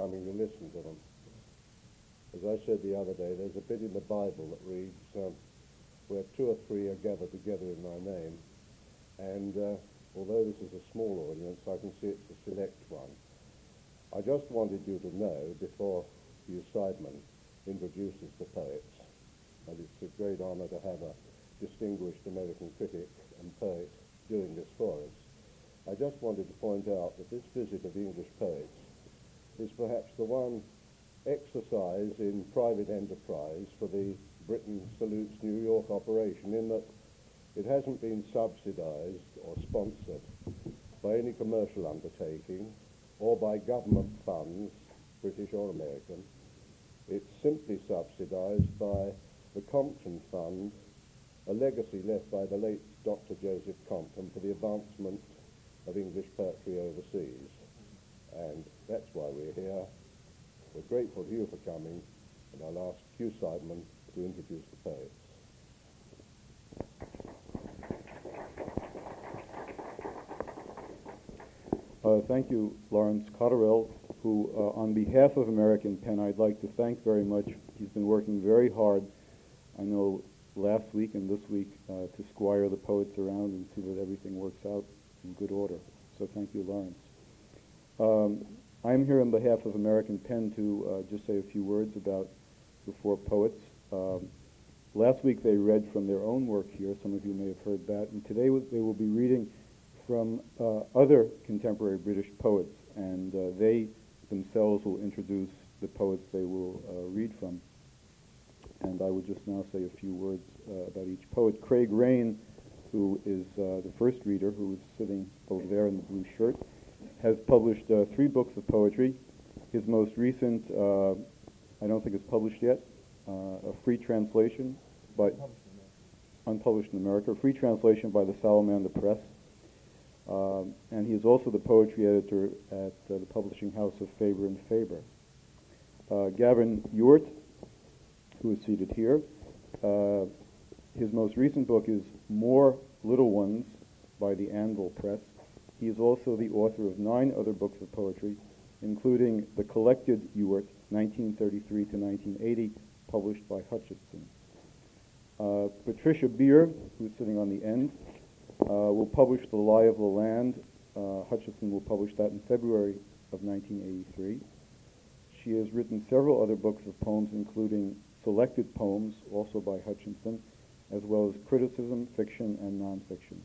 coming to listen to them. As I said the other day, there's a bit in the Bible that reads, um, where two or three are gathered together in my name. And uh, although this is a small audience, I can see it's a select one. I just wanted you to know, before Hugh Seidman introduces the poets, and it's a great honor to have a distinguished American critic and poet doing this for us. I just wanted to point out that this visit of English poets is perhaps the one exercise in private enterprise for the Britain Salutes New York operation in that it hasn't been subsidized or sponsored by any commercial undertaking or by government funds, British or American. It's simply subsidized by the Compton Fund, a legacy left by the late Dr. Joseph Compton for the advancement of English poetry overseas. And that's why we're here. We're grateful to you for coming, and I'll ask Hugh Seidman to introduce the poets. Uh, thank you, Lawrence Cotterill, who, uh, on behalf of American Pen, I'd like to thank very much. He's been working very hard, I know, last week and this week uh, to squire the poets around and see that everything works out in good order. So thank you, Lawrence. Um, I'm here on behalf of American Pen to uh, just say a few words about the four poets. Um, last week they read from their own work here. Some of you may have heard that. And today they will be reading from uh, other contemporary British poets, and uh, they themselves will introduce the poets they will uh, read from. And I would just now say a few words uh, about each poet. Craig Raine, who is uh, the first reader, who is sitting over there in the blue shirt, has published uh, three books of poetry. His most recent, I don't think it's published yet, a free translation, but unpublished in America, a free translation by the Salamander Press. Um, and he is also the poetry editor at uh, the publishing house of Faber and Faber. Uh, Gavin Ewart, who is seated here, uh, his most recent book is More Little Ones by the Anvil Press. He is also the author of nine other books of poetry, including The Collected Ewart, 1933 to 1980, published by Hutchinson. Uh, Patricia Beer, who's sitting on the end, uh, will publish The Lie of the Land. Uh, Hutchinson will publish that in February of 1983. She has written several other books of poems, including selected poems, also by Hutchinson, as well as criticism, fiction, and nonfiction.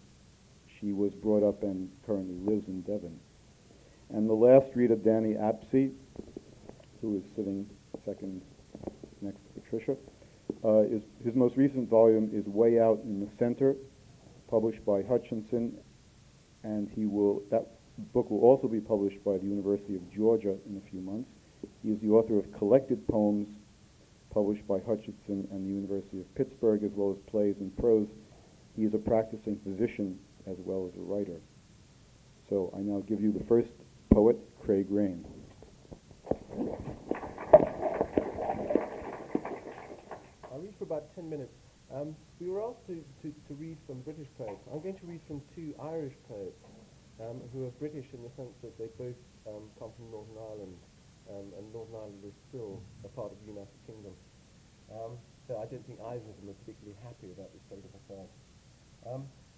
She was brought up and currently lives in Devon. And the last reader, Danny Abse, who is sitting second next to Patricia, uh, is, his most recent volume is Way Out in the Center, published by Hutchinson, and he will that book will also be published by the University of Georgia in a few months. He is the author of collected poems published by Hutchinson and the University of Pittsburgh, as well as plays and prose. He is a practicing physician as well as a writer. So I now give you the first poet, Craig Raine. I'll read for about 10 minutes. Um, we were asked to, to, to, read from British poets. I'm going to read from two Irish poets um, who are British in the sense that they both um, come from Northern Ireland, um, and Northern Ireland is still a part of the United Kingdom. Um, so I don't think either of them are particularly happy about this state of affairs.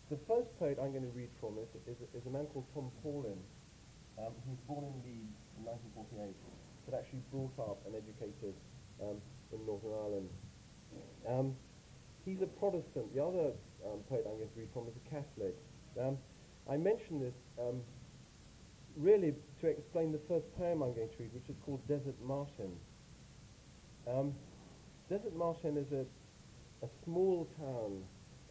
Um, the first poet I'm going to read from is, is, is a man called Tom Paulin, um, was born in Leeds in 1948, but actually brought up and educated in Northern Ireland. He's a Protestant. The other um, poet I'm going to read from is a Catholic. Um, I mention this um, really to explain the first poem I'm going to read, which is called Desert Martin. Um, Desert Martin is a, a small town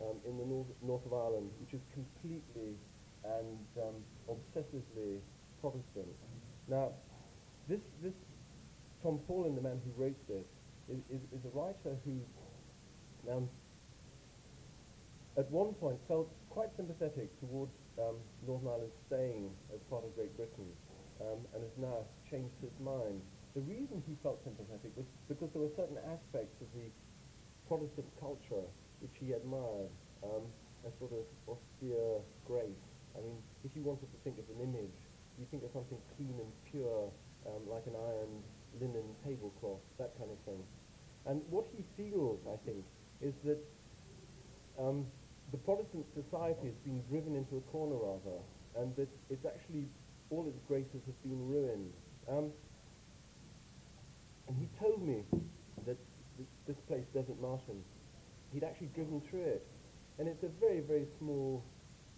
um, in the north, north of Ireland, which is completely and um, obsessively Protestant. Now, this, this Tom Paulin, the man who wrote this, is, is, is a writer who um, at one point felt quite sympathetic towards um, Northern Ireland staying as part of Great Britain um, and has now changed his mind. The reason he felt sympathetic was because there were certain aspects of the Protestant culture which he admired, um, a sort of austere grace. I mean, if you wanted to think of an image, you think of something clean and pure um, like an iron linen tablecloth, that kind of thing. And what he feels, I think, is that um, the Protestant society has been driven into a corner rather, and that it's actually all its graces have been ruined. Um, and he told me that th- this place, Desert Martin, he'd actually driven through it, and it's a very, very small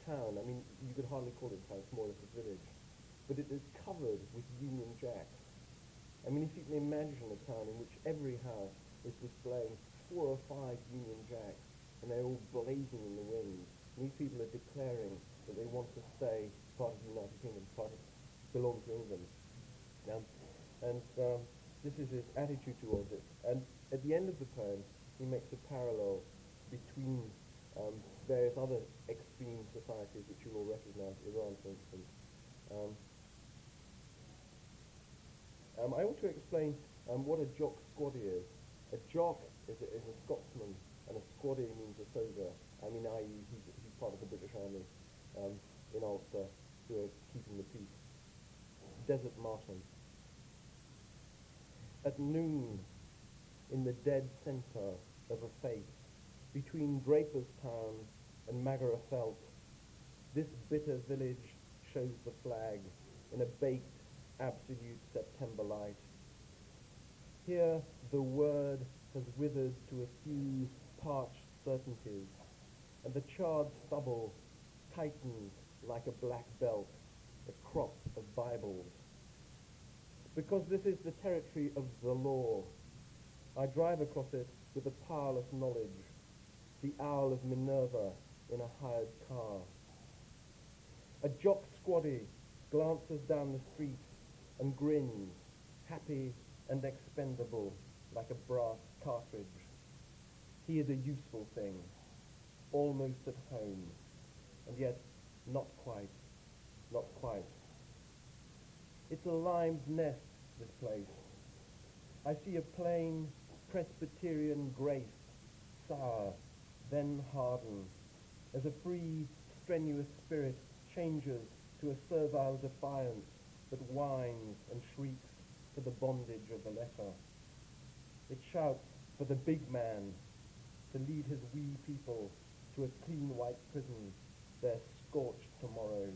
town. I mean, you could hardly call it a town, small as a village, but it is covered with Union Jacks. I mean, if you can imagine a town in which every house is displaying four or five Union Jacks, and they're all blazing in the wind. These people are declaring that they want to stay part of the United Kingdom, part of, belong to England. Um, and um, this is his attitude towards it. And at the end of the poem, he makes a parallel between um, various other extreme societies which you will recognize, Iran, for instance. Um, um, I want to explain um, what a jock squaddy is. A jock is a, is a Scotsman, and a squaddy means a soldier. I mean, i.e., he's, he's part of the British Army um, in Ulster who are keeping the peace. Desert Martin. At noon, in the dead centre of a face, between Draperstown and Magherafelt, this bitter village shows the flag in a baked, absolute September light. Here, the word has withered to a few parched certainties, and the charred stubble tightens like a black belt, a crop of Bibles. Because this is the territory of the law, I drive across it with a powerless knowledge, the owl of Minerva in a hired car. A jock squaddy glances down the street and grins, happy and expendable like a brass cartridge. He is a useful thing, almost at home, and yet not quite, not quite. It's a lime's nest, this place. I see a plain Presbyterian grace, sour, then harden, as a free, strenuous spirit changes to a servile defiance that whines and shrieks for the bondage of the letter. It shouts for the big man to lead his wee people to a clean white prison, their scorched tomorrow.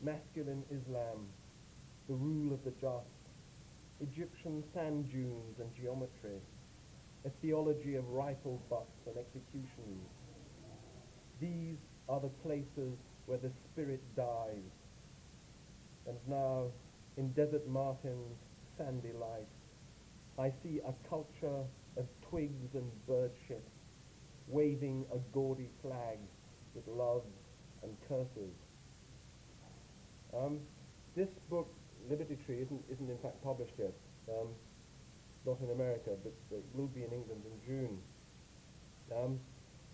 Masculine Islam, the rule of the just, Egyptian sand dunes and geometry, a theology of rifle butts and executions. These are the places where the spirit dies. And now, in Desert Martin's sandy light, I see a culture of twigs and bird shit waving a gaudy flag with loves and curses. Um, this book, Liberty Tree, isn't, isn't in fact published yet. Um, not in America, but it will be in England in June. Um,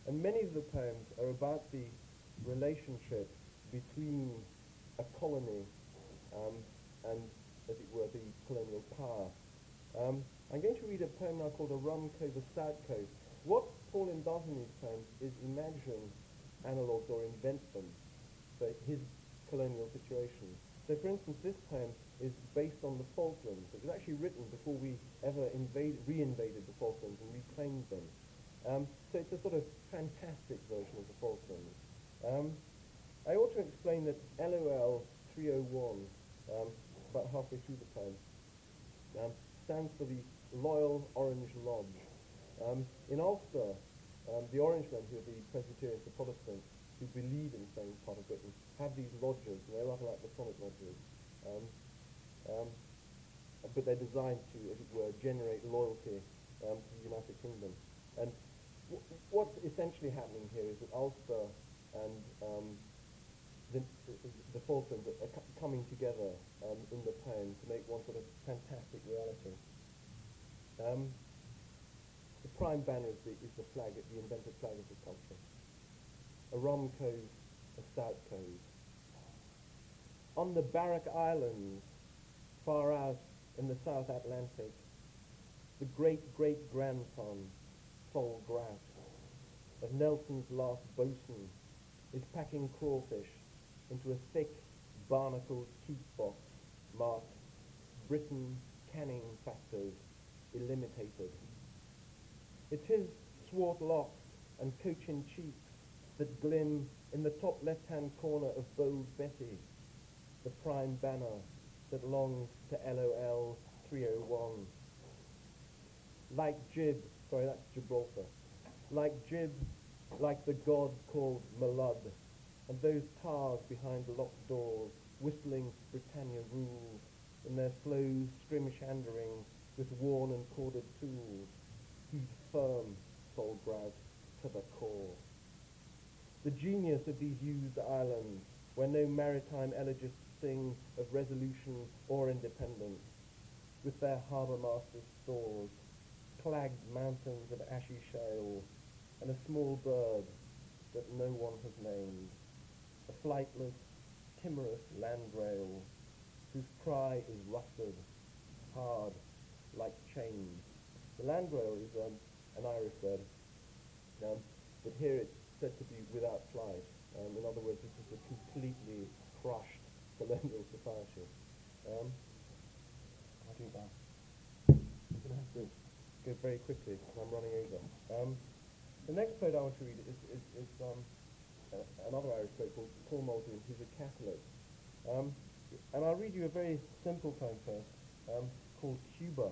and many of the poems are about the relationship between a colony um, and, as it were, the colonial power. Um, I'm going to read a poem now called A Rum Cove, a Stout Cove. What Paulin does in these poems is imagine analogues or invent them for his colonial situation. So, for instance, this poem is based on the Falklands. It was actually written before we ever invade, re-invaded the Falklands and reclaimed them. Um, so it's a sort of fantastic version of the Falklands. Um, I ought to explain that LOL 301, um, about halfway through the poem, um, stands for the Loyal Orange Lodge. Um, in Ulster, um, the Orangemen, who are the Presbyterians, the Protestants, who believe in staying part of Britain, have these lodges, and they're rather like the Masonic lodges. Um, um, but they're designed to, as it were, generate loyalty um, to the United Kingdom. And w- what's essentially happening here is that Ulster and um, the, the Falklands are co- coming together um, in the poem to make one sort of fantastic reality. Um, the prime banner is the, is the flag, the invented flag of the country. A rum cove, a stout cove. On the Barrack Islands, far out in the South Atlantic, the great-great-grandson, Sol Grass, of Nelson's last boatswain, is packing crawfish into a thick, barnacled teak box marked Britain canning factors eliminated. It's his swart locks and cochin cheeks that glim in the top left-hand corner of bold Betty, the prime banner that longs to LOL 301. Like Gib, sorry, that's Gibraltar. Like Gib, like the god called Malud, and those tars behind locked doors, whistling Britannia rules, in their slow scrimshandering with worn and corded tools, he's firm, Solgrout, to the core. The genius of these used islands, where no maritime elegists sing of resolution or independence, with their harbour masters' stores, clagged mountains of ashy shale, and a small bird that no one has named, a flightless, timorous landrail whose cry is rusted, hard, like chains. The landrail is um, an Irish bird, um, but here it's said to be without flight. Um, in other words, this is a completely crushed colonial society. Um, how do that? I'm going to have to go very quickly because I'm running over. Um, the next poet I want to read is, is, is um, uh, another Irish poet called Paul Muldoon, who's a Catholic. Um, and I'll read you a very simple poem first um, called Cuba,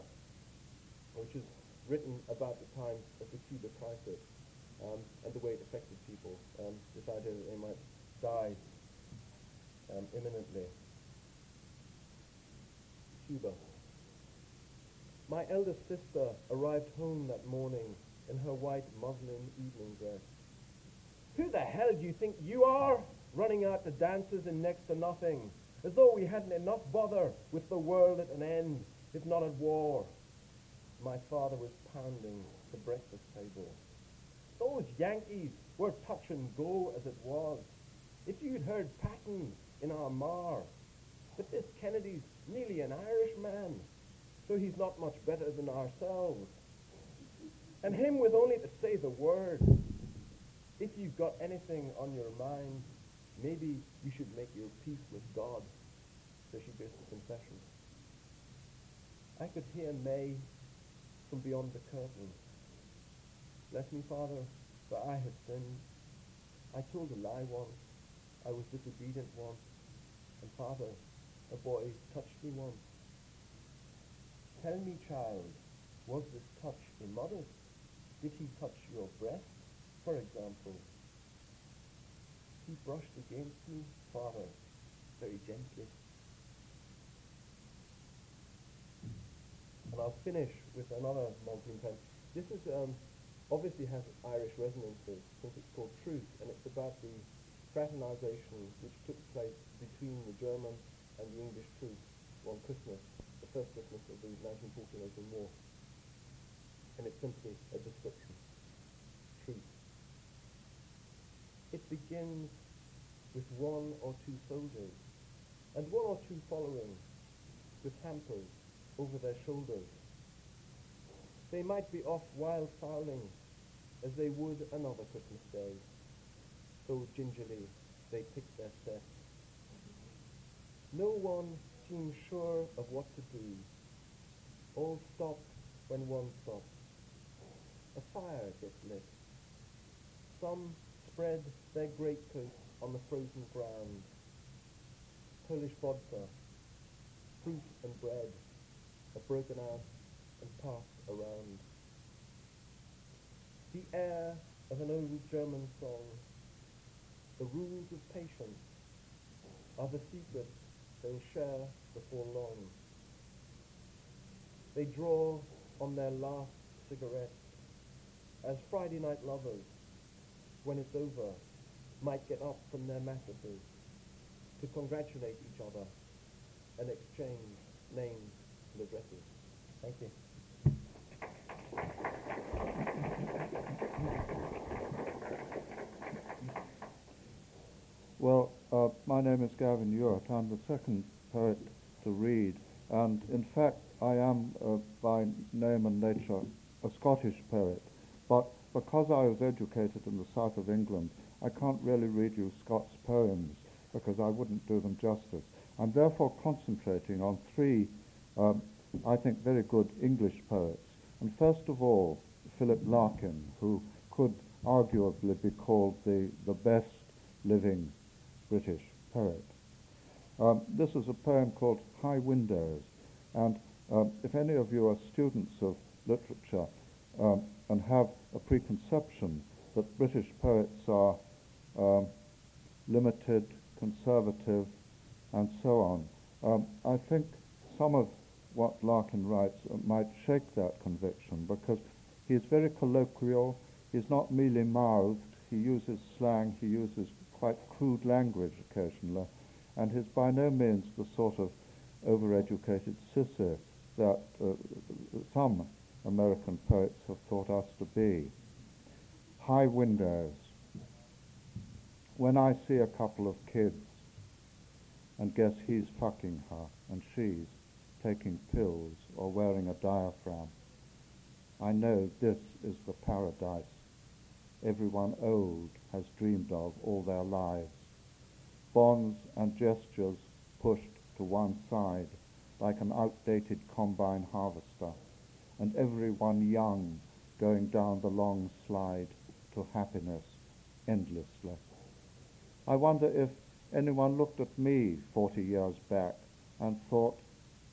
which is written about the time of the Cuba crisis um, and the way it affected people, um, this idea that they might die um, imminently. Cuba. My eldest sister arrived home that morning in her white muslin evening dress. Who the hell do you think you are? Running out to dances in next to nothing, as though we hadn't enough bother with the world at an end, if not at war. My father was pounding the breakfast table. Those Yankees were touch and go as it was. If you'd heard Patton in Armagh, but this Kennedy's nearly an Irishman, so he's not much better than ourselves. And him with only to say the word. If you've got anything on your mind, maybe you should make your peace with God. So she goes to confession. I could hear May from beyond the curtain. Bless me, Father, for I have sinned. I told a lie once. I was disobedient once. And Father, a boy touched me once. Tell me, child, was this touch immodest? Did he touch your breast, for example? He brushed against me, Father, very gently. And I'll finish with another Muldoon poem. This is um, obviously has Irish resonances since it's called Truth, and it's about the fraternization which took place between the German and the English troops on Christmas, the first Christmas of the 1914-18 war. And it's simply a description. Truth. It begins with one or two soldiers and one or two following with hampers over their shoulders. They might be off wild fowling as they would another Christmas day. So gingerly they pick their steps. No one seemed sure of what to do. All stopped when one stopped. A fire gets lit. Some spread their greatcoats on the frozen ground. Polish vodka, fruit and bread are broken out and passed around. The air of an old German song, the rules of patience are the secrets they'll share before long. They draw on their last cigarette as Friday night lovers, when it's over, might get up from their mattresses to congratulate each other and exchange names and addresses. Thank you. Well, uh, my name is Gavin Ewart. I'm the second poet to read, and in fact, I am uh, by name and nature a Scottish poet. But because I was educated in the south of England, I can't really read you Scots poems because I wouldn't do them justice. I'm therefore concentrating on three um, I think, very good English poets. And first of all, Philip Larkin, who could arguably be called the, the best living British poet. Um, this is a poem called High Windows, and um, if any of you are students of literature um, and have a preconception that British poets are um, limited, conservative, and so on, um, I think some of what Larkin writes might shake that conviction because he is very colloquial, he's not mealy mouthed, he uses slang, he uses quite crude language occasionally, and he's by no means the sort of overeducated sissy that uh, some American poets have thought us to be. High windows. When I see a couple of kids and guess he's fucking her and she's taking pills or wearing a diaphragm, I know this is the paradise everyone old has dreamed of all their lives. Bonds and gestures pushed to one side like an outdated combine harvester, and everyone young going down the long slide to happiness endlessly. I wonder if anyone looked at me 40 years back and thought,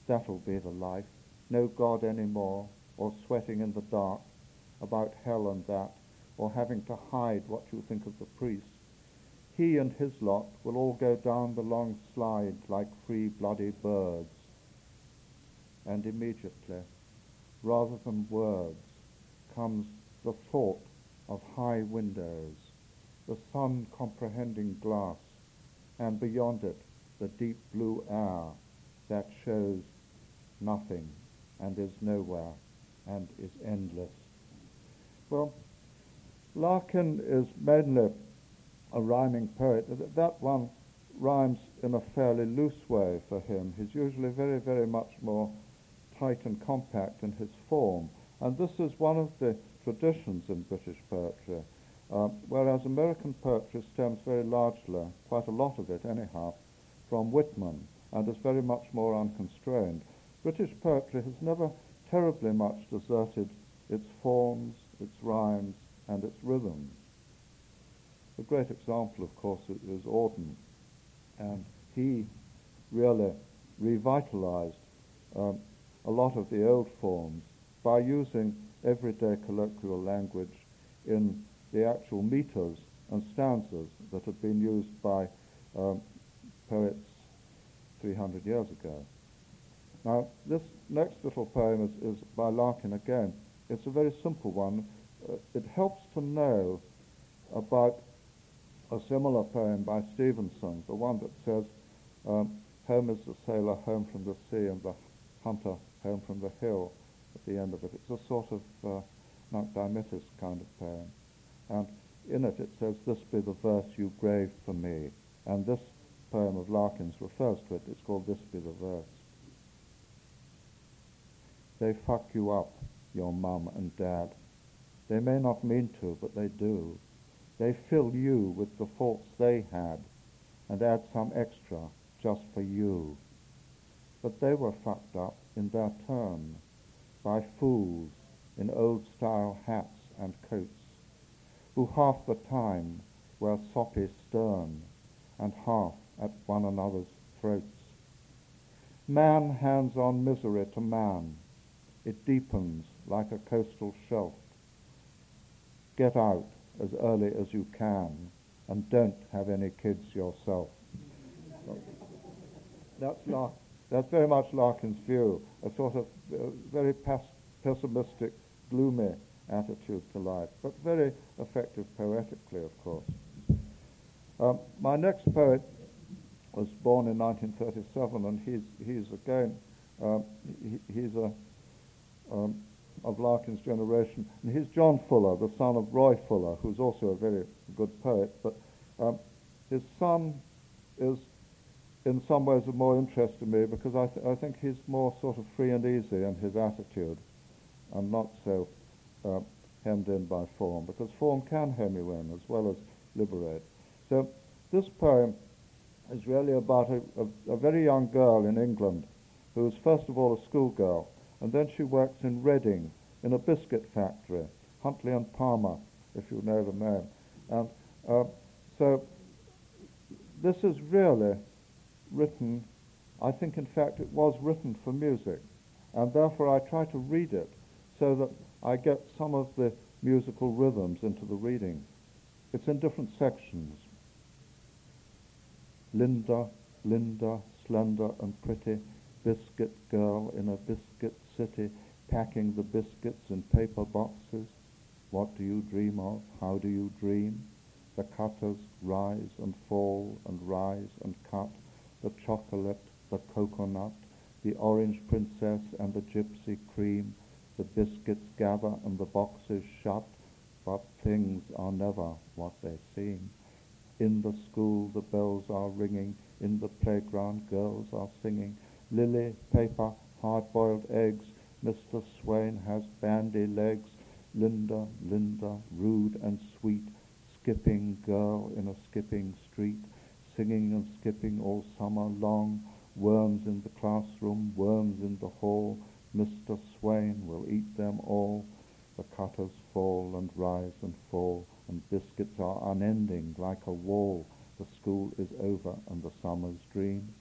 that'll be the life, no God anymore, or sweating in the dark about hell and that, or having to hide what you think of the priest. He and his lot will all go down the long slide like free bloody birds. And immediately, rather than words, comes the thought of high windows, the sun comprehending glass, and beyond it the deep blue air that shows nothing and is nowhere and is endless. Well, Larkin is mainly a rhyming poet. That one rhymes in a fairly loose way for him. He's usually very, very much more tight and compact in his form. And this is one of the traditions in British poetry, uh, whereas American poetry stems very largely, quite a lot of it anyhow, from Whitman and is very much more unconstrained. British poetry has never terribly much deserted its forms, its rhymes, and its rhythms. A great example, of course, is Auden, and he really revitalized um, a lot of the old forms by using everyday colloquial language in the actual meters and stanzas that had been used by um, poets 300 years ago. Now, this next little poem is, is by Larkin again. It's a very simple one. Uh, it helps to know about a similar poem by Stevenson, the one that says, um, Home is the sailor home from the sea and the hunter home from the hill at the end of it. It's a sort of uh, Dimittis kind of poem. And in it it says, This be the verse you grave for me. And this poem of Larkin's refers to it. It's called This Be the Verse. They fuck you up, your mum and dad. They may not mean to, but they do. They fill you with the faults they had and add some extra just for you. But they were fucked up in their turn by fools in old-style hats and coats, who half the time were soppy stern and half at one another's throats. Man hands on misery to man. It deepens like a coastal shelf get out as early as you can and don't have any kids yourself. That's, Lark, that's very much Larkin's view, a sort of uh, very pessimistic, gloomy attitude to life, but very effective poetically, of course. Um, my next poet was born in 1937, and he's, he's again, um, he, he's a um, of Larkin's generation. And he's John Fuller, the son of Roy Fuller, who's also a very good poet. But um, his son is in some ways of more interest to me because I, th- I think he's more sort of free and easy in his attitude and not so uh, hemmed in by form, because form can hem you in as well as liberate. So this poem is really about a, a, a very young girl in England who is first of all a schoolgirl, and then she works in Reading in a biscuit factory, Huntley and Palmer, if you know the name. And uh, so this is really written, I think in fact it was written for music, and therefore I try to read it so that I get some of the musical rhythms into the reading. It's in different sections. Linda, Linda, slender and pretty, biscuit girl in a biscuit city, packing the biscuits in paper boxes. What do you dream of? How do you dream? The cutters rise and fall and rise and cut, the chocolate, the coconut, the orange princess and the gypsy cream, the biscuits gather and the boxes shut, but things are never what they seem. In the school the bells are ringing, in the playground girls are singing, lily, paper, hard-boiled eggs, Mr. Swain has bandy legs, Linda, Linda, rude and sweet, skipping girl in a skipping street, singing and skipping all summer long, worms in the classroom, worms in the hall, Mr. Swain will eat them all. The cutters fall and rise and fall, and biscuits are unending like a wall. The school is over and the summer's dream.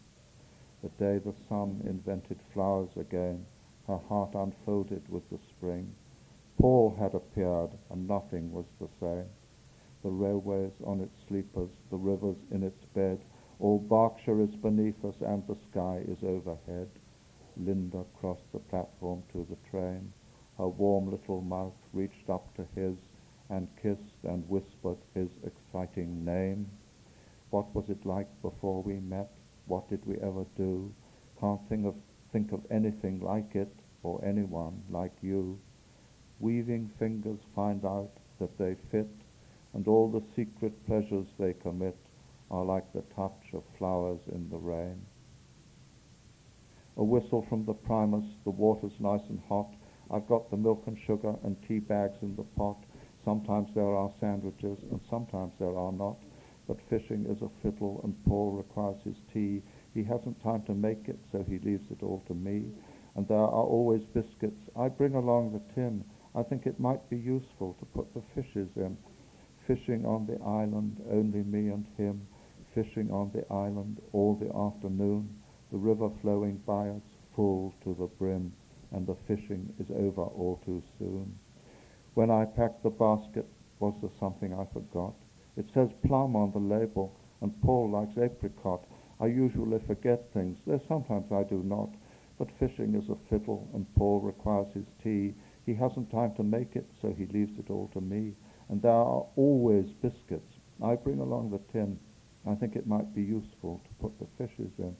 The day the sun invented flowers again, her heart unfolded with the spring. Paul had appeared, and nothing was the same. The railways on its sleepers, the rivers in its bed, all Berkshire is beneath us, and the sky is overhead. Linda crossed the platform to the train. Her warm little mouth reached up to his and kissed and whispered his exciting name. What was it like before we met? What did we ever do? Can't think of, think of anything like it or anyone like you. Weaving fingers find out that they fit, and all the secret pleasures they commit are like the touch of flowers in the rain. A whistle from the primus, the water's nice and hot. I've got the milk and sugar and tea bags in the pot. Sometimes there are sandwiches and sometimes there are not. But fishing is a fiddle and Paul requires his tea. He hasn't time to make it, so he leaves it all to me. And there are always biscuits. I bring along the tin. I think it might be useful to put the fishes in. Fishing on the island, only me and him. Fishing on the island all the afternoon. The river flowing by us full to the brim, and the fishing is over all too soon. When I packed the basket, was there something I forgot? It says plum on the label, and Paul likes apricot. I usually forget things, though sometimes I do not. But fishing is a fiddle, and Paul requires his tea. He hasn't time to make it, so he leaves it all to me. And there are always biscuits. I bring along the tin. I think it might be useful to put the fishes in.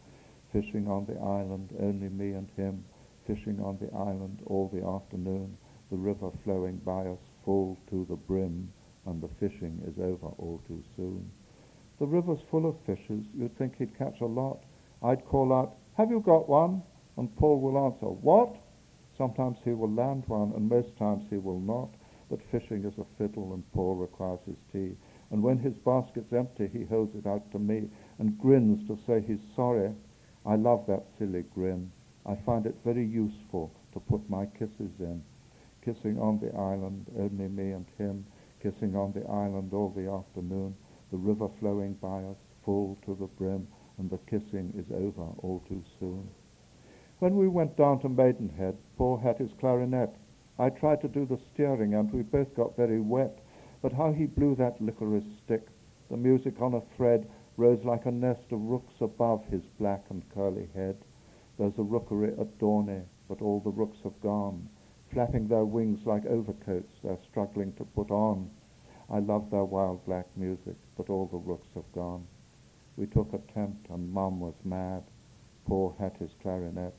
Fishing on the island, only me and him. Fishing on the island all the afternoon. The river flowing by us full to the brim, and the fishing is over all too soon. The river's full of fishes. You'd think he'd catch a lot. I'd call out, Have you got one? And Paul will answer, What? Sometimes he will land one, and most times he will not. But fishing is a fiddle, and Paul requires his tea. And when his basket's empty, he holds it out to me and grins to say he's sorry. I love that silly grin. I find it very useful to put my kisses in. Kissing on the island, only me and him. Kissing on the island all the afternoon. The river flowing by us, full to the brim, and the kissing is over all too soon. When we went down to Maidenhead, Paul had his clarinet. I tried to do the steering, and we both got very wet. But how he blew that licorice stick! The music on a thread rose like a nest of rooks above his black and curly head. There's a rookery at Dorney, but all the rooks have gone. Flapping their wings like overcoats, they're struggling to put on. I love their wild black music, but all the rooks have gone. We took a tent, and Mum was mad. Paul had his clarinet.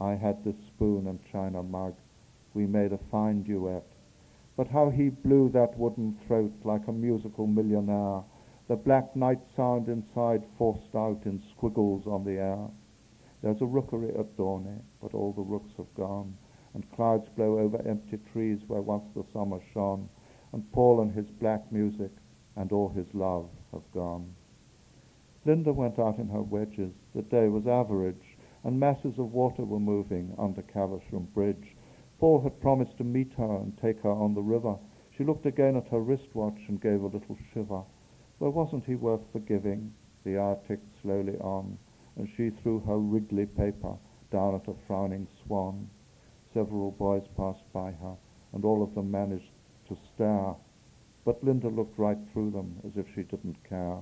I had this spoon and china mug. We made a fine duet. But how he blew that wooden throat like a musical millionaire, the black night sound inside forced out in squiggles on the air. There's a rookery at Dorney, but all the rooks have gone, and clouds blow over empty trees where once the summer shone, and Paul and his black music and all his love have gone. Linda went out in her wedges. The day was average. And masses of water were moving under Caversham Bridge. Paul had promised to meet her and take her on the river. She looked again at her wristwatch and gave a little shiver. Well, wasn't he worth forgiving? The hour ticked slowly on, and she threw her wriggly paper down at a frowning swan. Several boys passed by her, and all of them managed to stare. But Linda looked right through them as if she didn't care.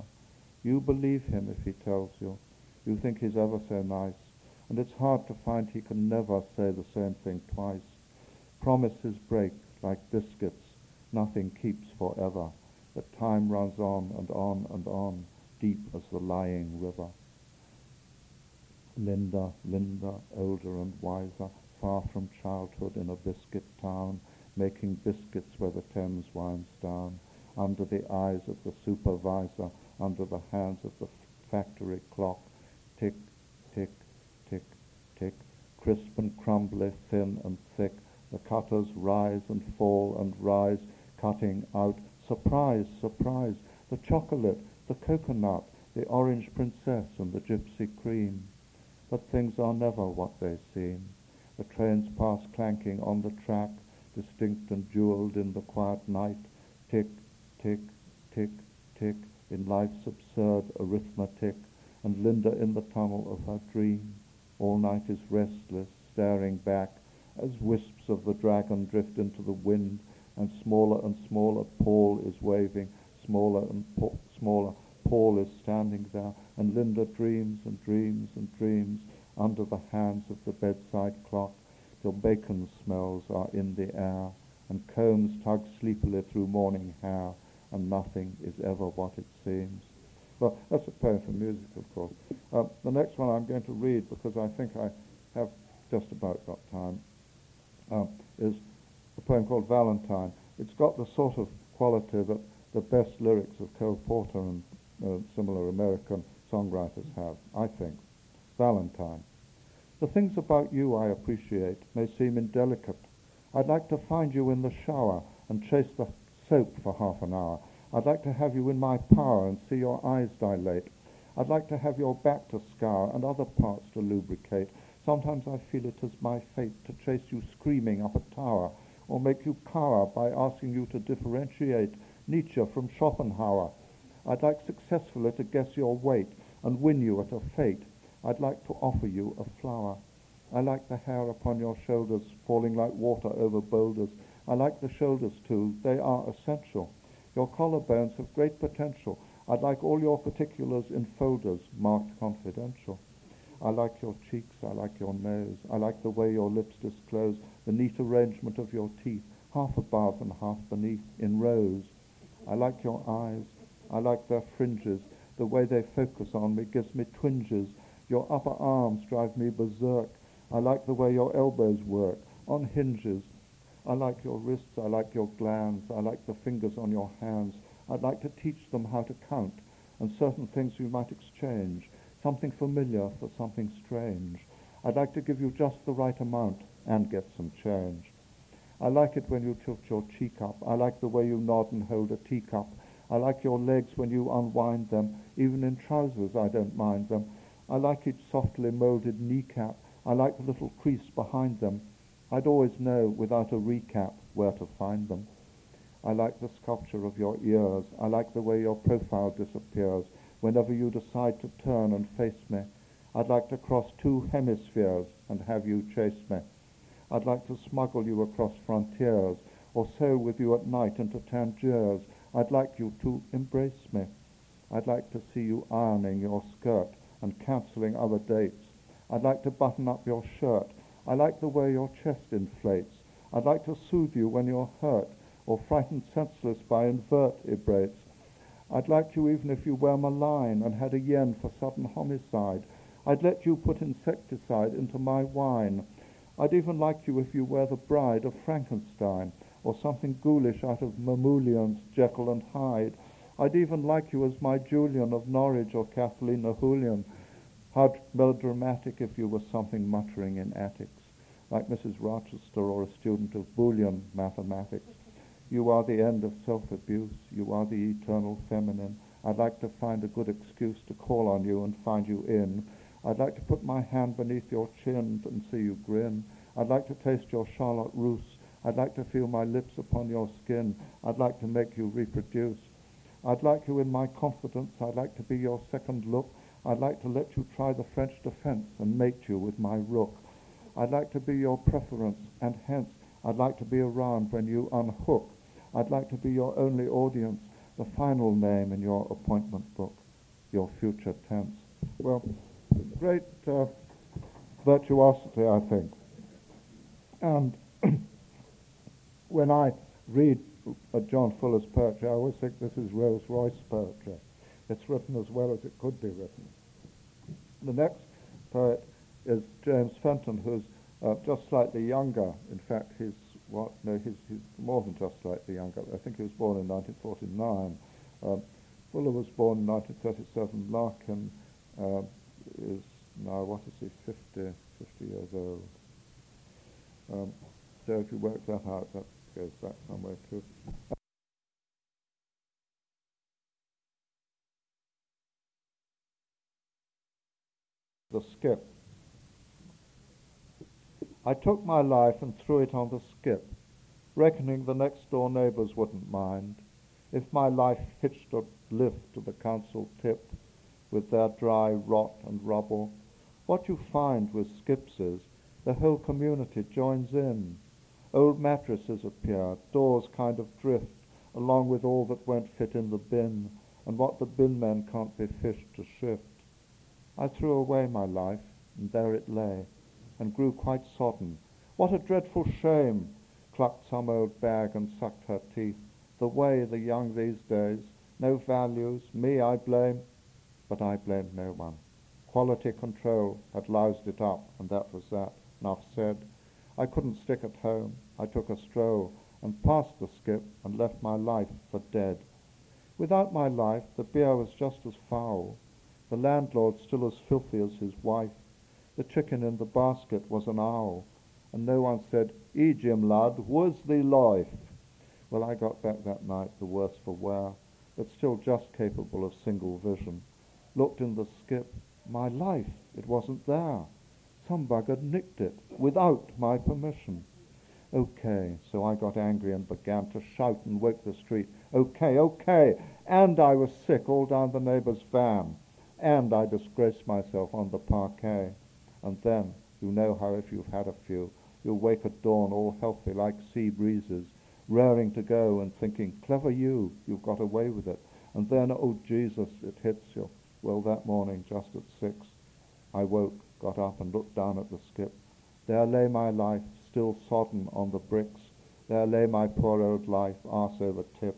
You believe him if he tells you. You think he's ever so nice, and it's hard to find he can never say the same thing twice. Promises break like biscuits. Nothing keeps forever. But time runs on and on and on, deep as the lying river. Linda, Linda, older and wiser, far from childhood in a biscuit town, making biscuits where the Thames winds down, under the eyes of the supervisor, under the hands of the factory clock, tick, tick, crisp and crumbly, thin and thick, the cutters rise and fall and rise, cutting out, surprise, surprise, the chocolate, the coconut, the orange princess and the gypsy cream. But things are never what they seem. The trains pass clanking on the track, distinct and jeweled in the quiet night, tick, tick, tick, tick, in life's absurd arithmetic, and Linda in the tunnel of her dream, all night is restless, staring back, as wisps of the dragon drift into the wind, and smaller and smaller Paul is waving, smaller and smaller Paul is standing there, and Linda dreams and dreams and dreams under the hands of the bedside clock, till bacon smells are in the air, and combs tug sleepily through morning hair, and nothing is ever what it seems. Well, that's a poem for music, of course. Uh, the next one I'm going to read, because I think I have just about got time, uh, is a poem called Valentine. It's got the sort of quality that the best lyrics of Cole Porter and uh, similar American songwriters have, I think. Valentine. The things about you I appreciate may seem indelicate. I'd like to find you in the shower and chase the soap for half an hour. I'd like to have you in my power and see your eyes dilate. I'd like to have your back to scour and other parts to lubricate. Sometimes I feel it is my fate to chase you screaming up a tower, or make you cower by asking you to differentiate Nietzsche from Schopenhauer. I'd like successfully to guess your weight and win you at a fete. I'd like to offer you a flower. I like the hair upon your shoulders falling like water over boulders. I like the shoulders too. They are essential. Your collarbones have great potential. I'd like all your particulars in folders marked confidential. I like your cheeks. I like your nose. I like the way your lips disclose the neat arrangement of your teeth, half above and half beneath, in rows. I like your eyes. I like their fringes. The way they focus on me gives me twinges. Your upper arms drive me berserk. I like the way your elbows work, on hinges. I like your wrists, I like your glands, I like the fingers on your hands. I'd like to teach them how to count, and certain things we might exchange, something familiar for something strange. I'd like to give you just the right amount and get some change. I like it when you tilt your cheek up. I like the way you nod and hold a teacup. I like your legs when you unwind them. Even in trousers, I don't mind them. I like each softly moulded kneecap. I like the little crease behind them. I'd always know, without a recap, where to find them. I like the sculpture of your ears. I like the way your profile disappears whenever you decide to turn and face me. I'd like to cross two hemispheres and have you chase me. I'd like to smuggle you across frontiers or sail with you at night into Tangiers. I'd like you to embrace me. I'd like to see you ironing your skirt and cancelling other dates. I'd like to button up your shirt. I like the way your chest inflates. I'd like to soothe you when you're hurt or frightened senseless by invertebrates. I'd like you even if you were malign and had a yen for sudden homicide. I'd let you put insecticide into my wine. I'd even like you if you were the bride of Frankenstein or something ghoulish out of Mamoulian's Jekyll and Hyde. I'd even like you as my Julian of Norwich or Kathleen Ni Houlihan. How melodramatic if you were something muttering in attics, like Mrs. Rochester or a student of Boolean mathematics. You are the end of self-abuse. You are the eternal feminine. I'd like to find a good excuse to call on you and find you in. I'd like to put my hand beneath your chin and see you grin. I'd like to taste your Charlotte Russe. I'd like to feel my lips upon your skin. I'd like to make you reproduce. I'd like you in my confidence. I'd like to be your second look. I'd like to let you try the French defense and mate you with my rook. I'd like to be your preference, and hence I'd like to be around when you unhook. I'd like to be your only audience, the final name in your appointment book, your future tense. Well, great uh, virtuosity, I think. And when I read uh, John Fuller's poetry, I always think this is Rolls Royce poetry. It's written as well as it could be written. The next poet is James Fenton, who's uh, just slightly younger. In fact, he's what? No, he's, he's more than just slightly younger. I think he was born in 1949. Um, Fuller was born in 1937. Larkin uh, is now, what is he, 50, 50 years old. Um, so if you work that out, that goes back somewhere too. The skip. I took my life and threw it on the skip, reckoning the next door neighbours wouldn't mind if my life hitched a lift to the council tip with their dry rot and rubble. What you find with skips is the whole community joins in. Old mattresses appear, doors kind of drift, along with all that won't fit in the bin, and what the bin men can't be fished to shift. I threw away my life, and there it lay, and grew quite sodden. What a dreadful shame! clucked some old bag and sucked her teeth. The way the young these days, no values, me I blame, but I blame no one. Quality control had loused it up, and that was that. Enough said. I couldn't stick at home. I took a stroll and passed the skip and left my life for dead. Without my life, the beer was just as foul, the landlord still as filthy as his wife. The chicken in the basket was an owl, and no one said, "E Jim lad, was thee life?" Well, I got back that night the worse for wear, but still just capable of single vision. Looked in the skip. My life, it wasn't there. Some bugger nicked it without my permission. Okay, so I got angry and began to shout and wake the street. Okay, okay. And I was sick all down the neighbour's van. And I disgraced myself on the parquet. And then, you know how if you've had a few, you'll wake at dawn all healthy like sea breezes, raring to go and thinking, clever you, you've got away with it. And then, oh Jesus, it hits you. Well, that morning, just at six, I woke got up and looked down at the skip. There lay my life, still sodden on the bricks. There lay my poor old life, arse over tip.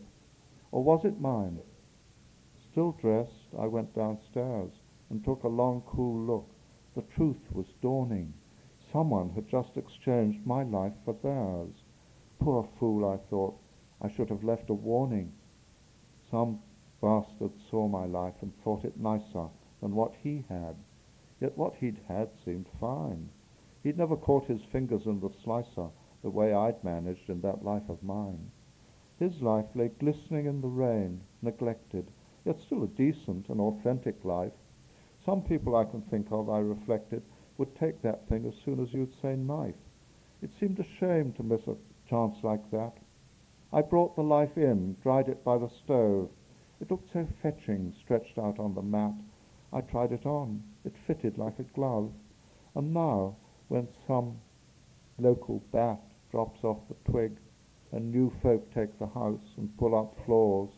Or was it mine? Still dressed, I went downstairs and took a long, cool look. The truth was dawning. Someone had just exchanged my life for theirs. Poor fool, I thought. I should have left a warning. Some bastard saw my life and thought it nicer than what he had. Yet what he'd had seemed fine. He'd never caught his fingers in the slicer the way I'd managed in that life of mine. His life lay glistening in the rain, neglected, yet still a decent and authentic life. Some people I can think of, I reflected, would take that thing as soon as you'd say knife. It seemed a shame to miss a chance like that. I brought the life in, dried it by the stove. It looked so fetching, stretched out on the mat. I tried it on. It fitted like a glove. And now, when some local bat drops off the twig, and new folk take the house and pull up floors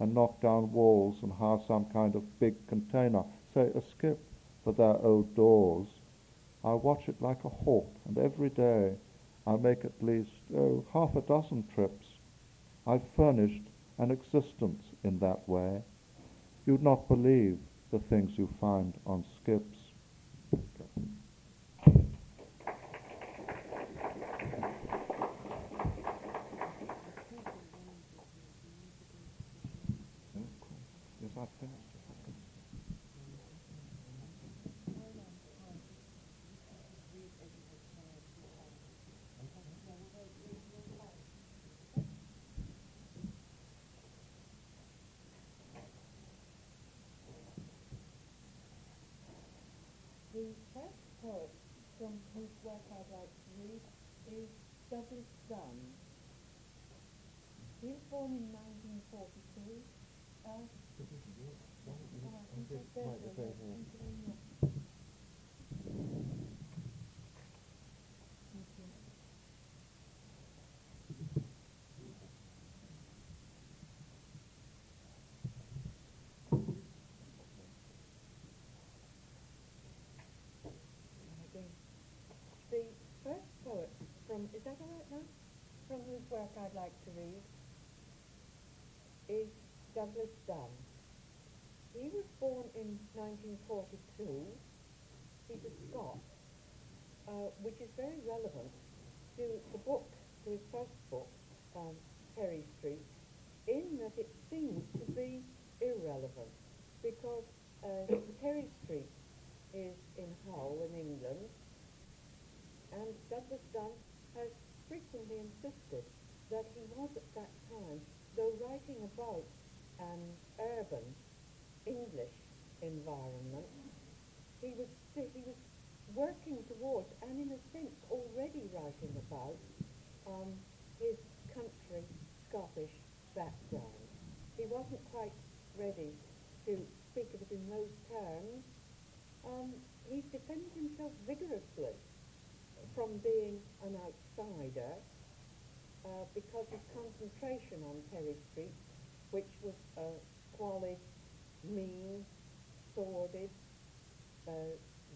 and knock down walls and hire some kind of big container, say a skip, for their old doors, I watch it like a hawk, and every day I make at least, oh, half a dozen trips. I've furnished an existence in that way. You'd not believe the things you find on skips. Yes, I finished. From whose work I'd like to read is Douglas Dunn. He was born in 1942. Uh, oh, I think that's there, Right, there, okay, there, yeah. into the, uh, thank you. Again. The first poet from, is that all right now? From whose work I'd like to read is Douglas Dunn. He was born in 1942. He's a Scot, uh, which is very relevant to the book, to his first book, um, Terry Street, in that it seems to be irrelevant because uh, Terry Street is in Hull in England and Douglas Dunn has frequently insisted that he was at that time, though writing about an urban English environment, he was he was working towards and in a sense already writing about um, his country Scottish background. He wasn't quite ready to speak of it in those terms. Um, he's defended himself vigorously from being an outsider uh, because his concentration on Terry Street, which was a squalid, mean, sordid, uh,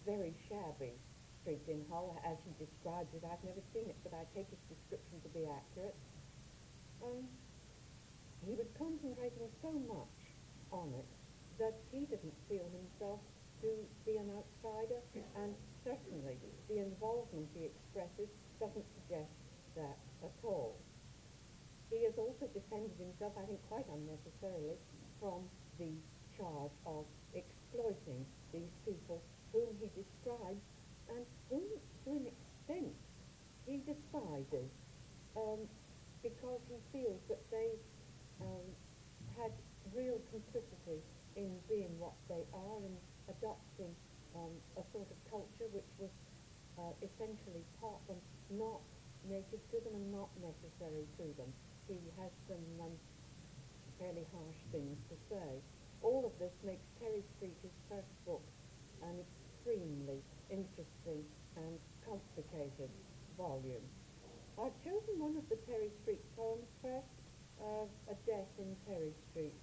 very shabby street in Hull, as he describes it. I've never seen it, but I take his description to be accurate. He was concentrating so much on it that he didn't feel himself to be an outsider, and certainly the involvement he expresses doesn't suggest that at all. He has also defended himself, I think quite unnecessarily, from the charge of exploiting these people whom he describes and whom, to an extent, he despises um, because he feels that they um, had real complicity in being what they are and adopting um, a sort of culture which was uh, essentially part and not native to them and not necessary to them. He has some um, fairly harsh things to say. All of this makes Terry Street, his first book, an extremely interesting and complicated volume. I've chosen one of the Terry Street poems first, uh, A Death in Terry Street.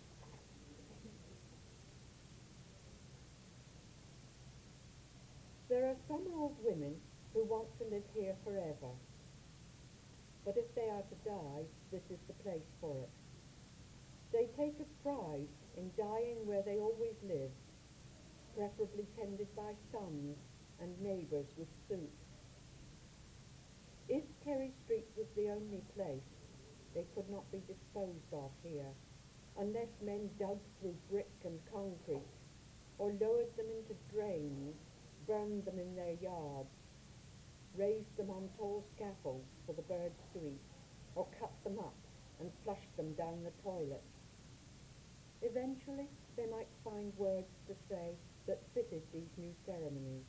There are some old women who want to live here forever. But if they are to die, this is the place for it. They take a pride in dying where they always lived, preferably tended by sons and neighbours with suit. If Terry Street was the only place, they could not be disposed of here, unless men dug through brick and concrete, or lowered them into drains, burned them in their yards, raised them on tall scaffolds for the birds to eat, or cut them up and flushed them down the toilet. Eventually, they might find words to say that fitted these new ceremonies.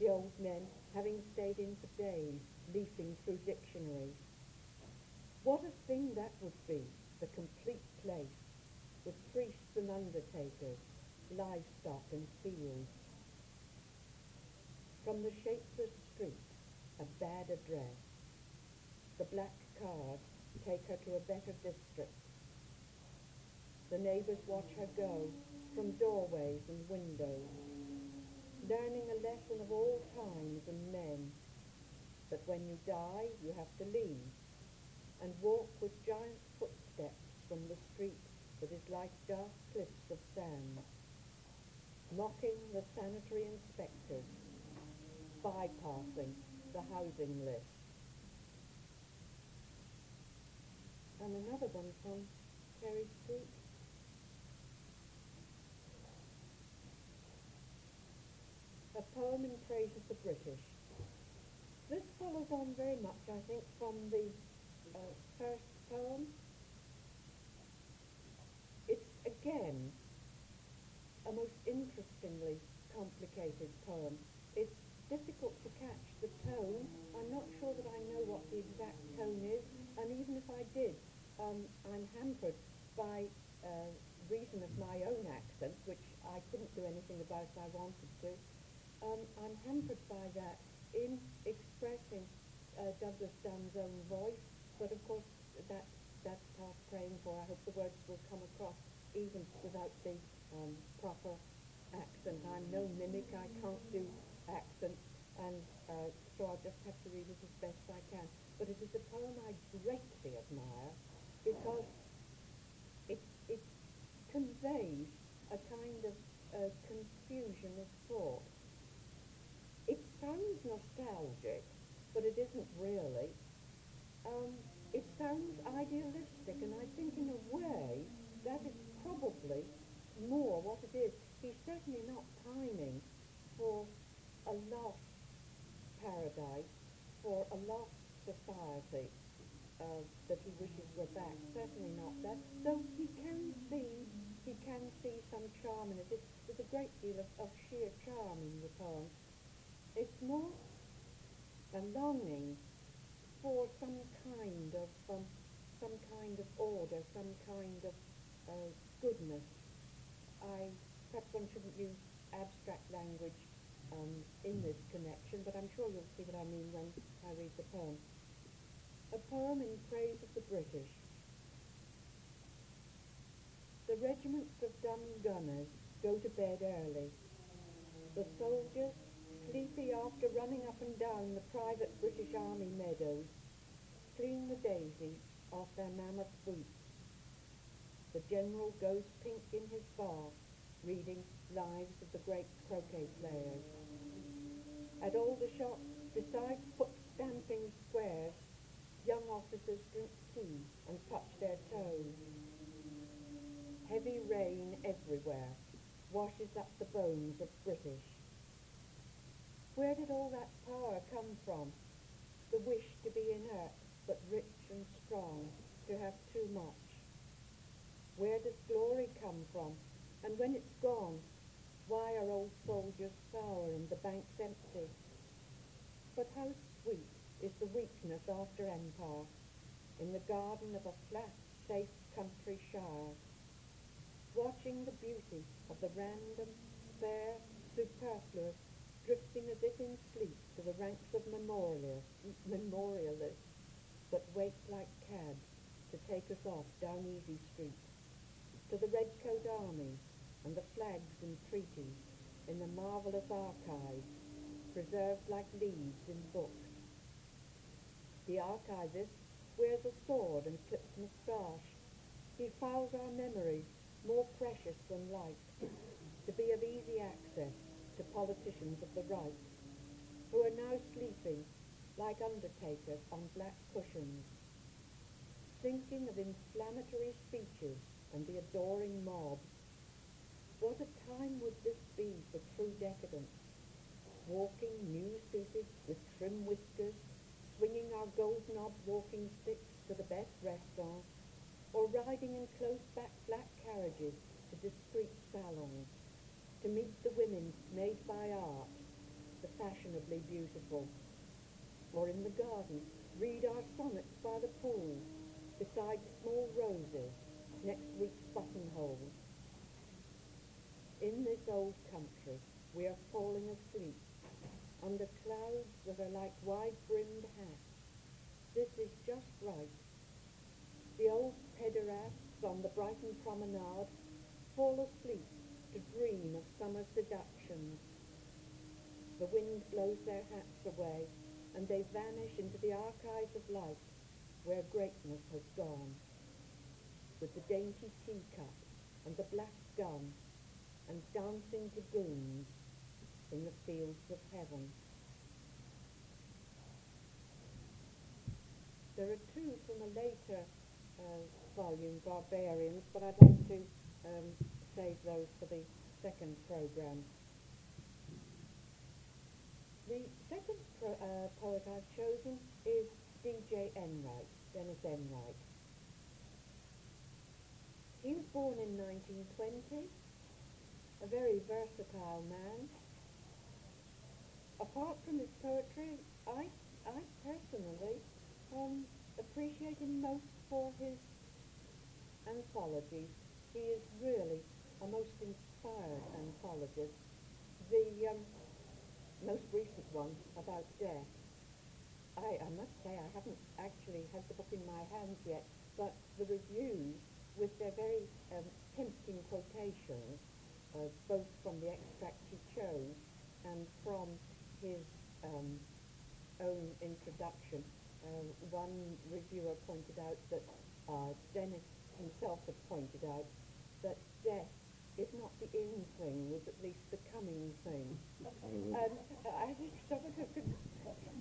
The old men having stayed in for days, leafing through dictionaries. What a thing that would be, the complete place, with priests and undertakers, livestock and fields. From the shapeless street, a bad address. The black card take her to a better district. The neighbours watch her go from doorways and windows, learning a lesson of all times and men, that when you die you have to leave and walk with giant footsteps from the street that is like dark cliffs of sand, mocking the sanitary inspectors, bypassing the housing list. And another one from Terry Street. A poem in praise of the British. This follows on very much, I think, from the uh, first poem. It's again a most interestingly complicated poem. It's difficult to catch hampered by uh, reason of my own accent, which I couldn't do anything about I wanted to. Um, I'm hampered by that in expressing uh, Douglas Dunn's own voice, but of course that that's past praying for. I hope the words will come across even without the um, proper accent. I'm no mimic. I can't do accents, and uh, so I'll just have to read it as best I can. But it is a poem I greatly admire because it it conveys a kind of uh, confusion of thought. It sounds nostalgic, but it isn't really. Um, it sounds idealistic, and I think in a way that is probably more what it is. He's certainly not pining for a lost paradise, for a lost society uh, that he wishes were back. Certainly not that. Though he can see, he can see some charm in it. It's, there's a great deal of, of sheer charm in the poem. It's more a longing for some kind of um, some kind of order, some kind of uh, goodness. I perhaps one shouldn't use abstract language um, in this connection, but I'm sure you'll see what I mean when I read the poem. A poem in praise of the British. The regiments of dumb gunners go to bed early. The soldiers, sleepy after running up and down the private British Army meadows, clean the daisies off their mammoth boots. The general goes pink in his bath, reading Lives of the Great Croquet Players. At all the shops, beside foot-stamping squares, young officers drink tea and touch their toes. Heavy rain everywhere washes up the bones of British. Where did all that power come from? The wish to be inert, but rich and strong, to have too much. Where does glory come from? And when it's gone, why are old soldiers sour and the banks empty? But how sweet is the weakness after empire, in the garden of a flat, safe country shire, watching the beauty of the random, fair, superfluous, drifting as if in sleep to the ranks of memorialists, memorialists that wait like cabs to take us off down Easy Street, to the Redcoat Army and the flags and treaties in the marvellous archives, preserved like leaves in books. The archivist wears a sword and clips moustache. He files our memories, more precious than light, to be of easy access to politicians of the right, who are now sleeping like undertakers on black cushions, thinking of inflammatory speeches and the adoring mob. What a time would this be for true decadence, walking new-suited with trim whiskers, swinging our gold-knobbed walking sticks to the best restaurants, or riding in close-back black carriages to discreet salons, to meet the women made by art, the fashionably beautiful, or in the garden, read our sonnets by the pool, beside small roses, next week's buttonholes. In this old country, we are falling asleep, under clouds that are like wide-brimmed hats. This is just right. The old pederasts on the Brighton promenade fall asleep to dream of summer seductions. The wind blows their hats away, and they vanish into the archives of life where greatness has gone, with the dainty teacup and the black gun and dancing dragoons in the fields of heaven. There are two from a later uh, volume, Barbarians, but I'd like to um, save those for the second program. The second pro- uh, poet I've chosen is D.J. Enright, Dennis Enright. He was born in 1920, a very versatile man. Apart from his poetry, I, I personally um, appreciate him most for his anthologies, he is really a most inspired anthologist. The um, most recent one about death. I, I must say I haven't actually had the book in my hands yet, but the reviews, with their very um, tempting quotations, uh, both from the extracts he chose and from his um, own introduction. Uh, one reviewer pointed out that uh, Dennis himself had pointed out that death if not the in thing, was at least the coming thing. and I think someone who could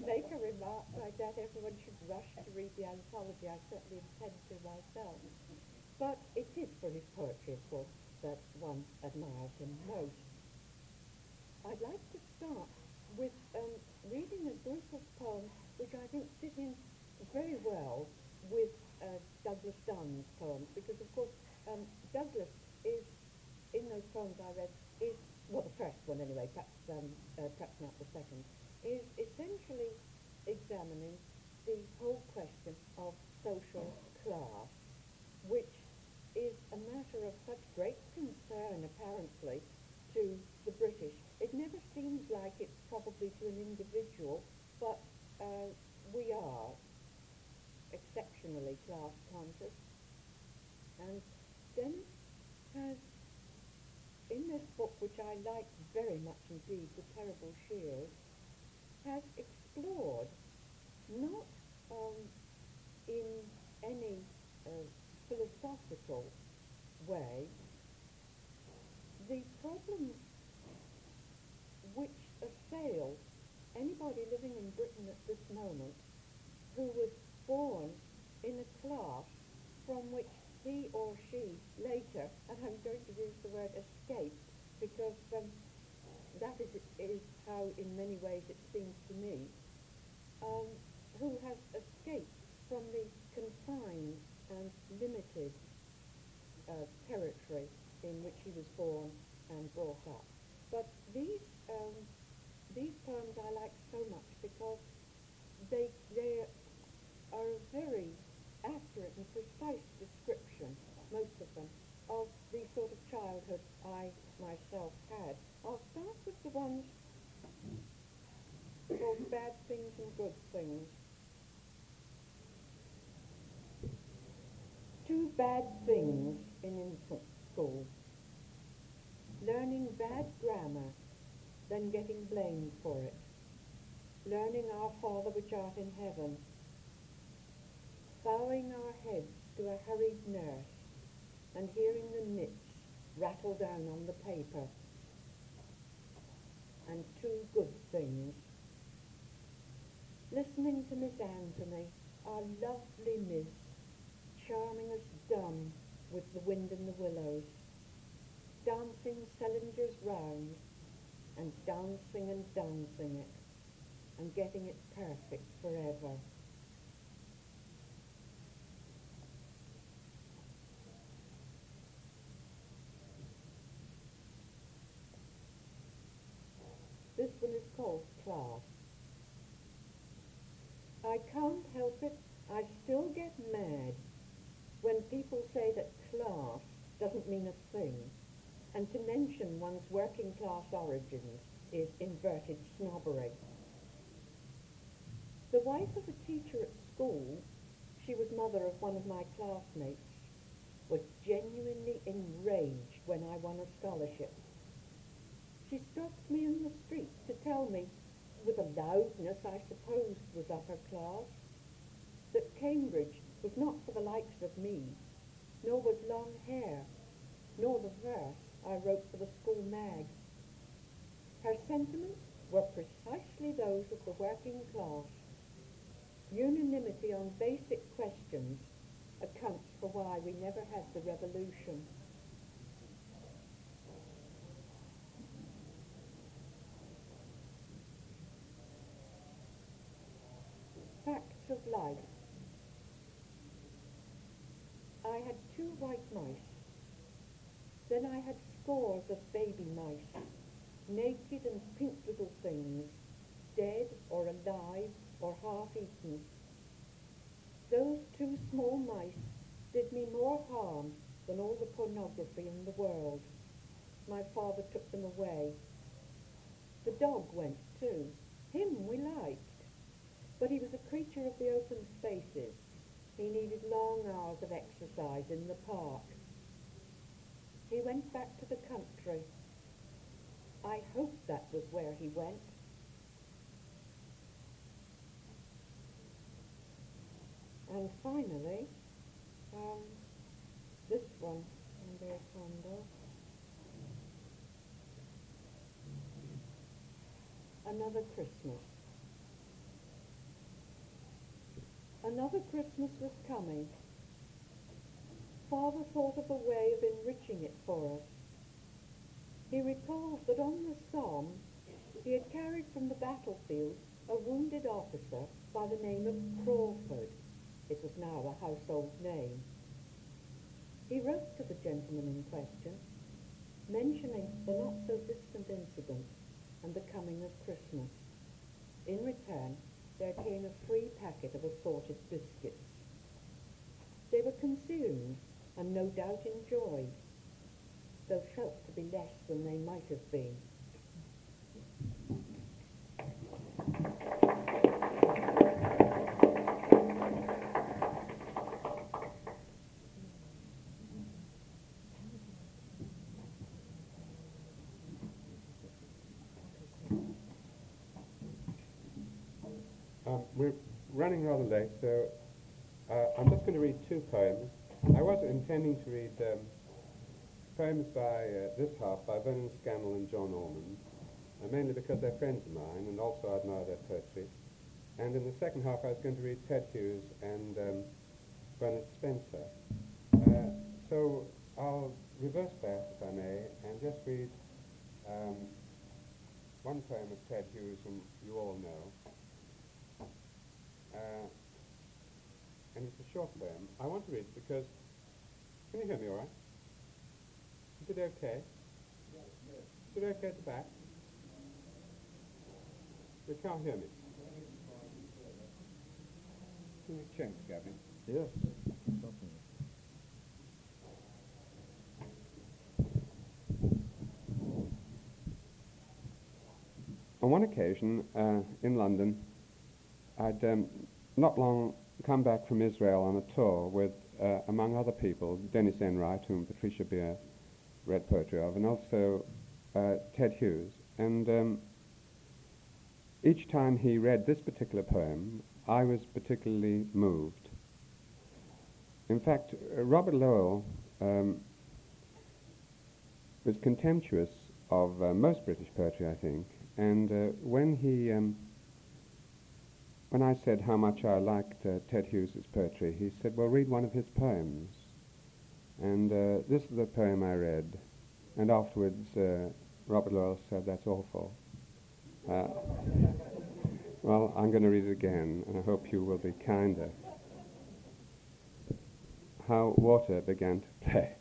make a remark like that, everyone should rush to read the anthology. I certainly intend to myself. But it is for his poetry, of course, that one admires him most. I'd like to start with um, reading a group of poems which I think fit in very well with uh, Douglas Dunn's poems, because of course um, Douglas is in those poems I read is, well, the first one anyway, perhaps, um, uh, perhaps not the second, is essentially examining the whole question of social class, which is a matter of such great concern, apparently, to the British. It never seems like it's probably to an individual, but uh, we are exceptionally class conscious. And Dennis has in this book, which I like very much indeed, The Terrible Shears, has explored, not um, in any uh, philosophical way, the problems assail anybody living in Britain at this moment who was born in a class from which he or she later, and I'm going to use the word escape because um, that is, is how in many ways it seems to me, um, who has escaped from the confined and limited uh, territory in which he was born and brought up. But these, um, these poems I like so much because they, they are a very accurate and precise description, most of them, of the sort of childhood I myself had. I'll start with the ones called Bad Things and Good Things. Two bad things in infant school. Learning bad grammar, then getting blamed for it. Learning Our Father which art in heaven, bowing our heads to a hurried nurse and hearing the nits rattle down on the paper. And two good things. Listening to Miss Anthony, our lovely miss, charming us dumb with the wind in the willows, dancing Sellinger's round and dancing and dancing it and getting it perfect forever. This one is called class. I can't help it, I still get mad when people say that class doesn't mean a thing, and to mention one's working class origins is inverted snobbery. The wife of a teacher at school, she was mother of one of my classmates, was genuinely enraged when I won a scholarship. She stopped me in the street to tell me, with a loudness I supposed was upper class, that Cambridge was not for the likes of me, nor was long hair, nor the verse I wrote for the school mag. Her sentiments were precisely those of the working class. Unanimity on basic questions accounts for why we never had the revolution. Facts of life. I had two white mice. Then I had scores of baby mice, naked and pink little things, dead or alive or half-eaten. Those two small mice did me more harm than all the pornography in the world. My father took them away. The dog went too. Him we liked. But he was a creature of the open spaces. He needed long hours of exercise in the park. He went back to the country. I hope that was where he went. And finally, um, this one of. Another Christmas. Another Christmas was coming. Father thought of a way of enriching it for us. He recalled that on the Somme he had carried from the battlefield a wounded officer by the name of Crawford. It was now a household name. He wrote to the gentleman in question, mentioning the not-so-distant incident and the coming of Christmas. In return, there came a free packet of assorted biscuits. They were consumed and no doubt enjoyed, though felt to be less than they might have been. Um, we're running rather late, so uh, I'm just going to read two poems. I was intending to read um, poems by uh, this half by Vernon Scannell and John Ormond, uh, mainly because they're friends of mine and also I admire their poetry. And in the second half, I was going to read Ted Hughes and um, Bernard Spencer. Uh, so I'll reverse that, if I may, and just read um, one poem of Ted Hughes, whom you all know. Uh, and it's a short poem. I want to read it because, can you hear me all right? Is it okay? Is it okay at the back? You can't hear me. Can you change, Gavin? Yes. On one occasion uh, in London, I'd um, not long come back from Israel on a tour with, uh, among other people, Dennis Enright, whom Patricia Beer read poetry of, and also uh, Ted Hughes. And um, each time he read this particular poem, I was particularly moved. In fact, uh, Robert Lowell um, was contemptuous of uh, most British poetry, I think, and uh, when he um, when I said how much I liked uh, Ted Hughes's poetry, he said, well, read one of his poems. And uh, this is the poem I read. And afterwards, uh, Robert Lowell said, that's awful. Uh, well, I'm going to read it again, and I hope you will be kinder. How water began to play.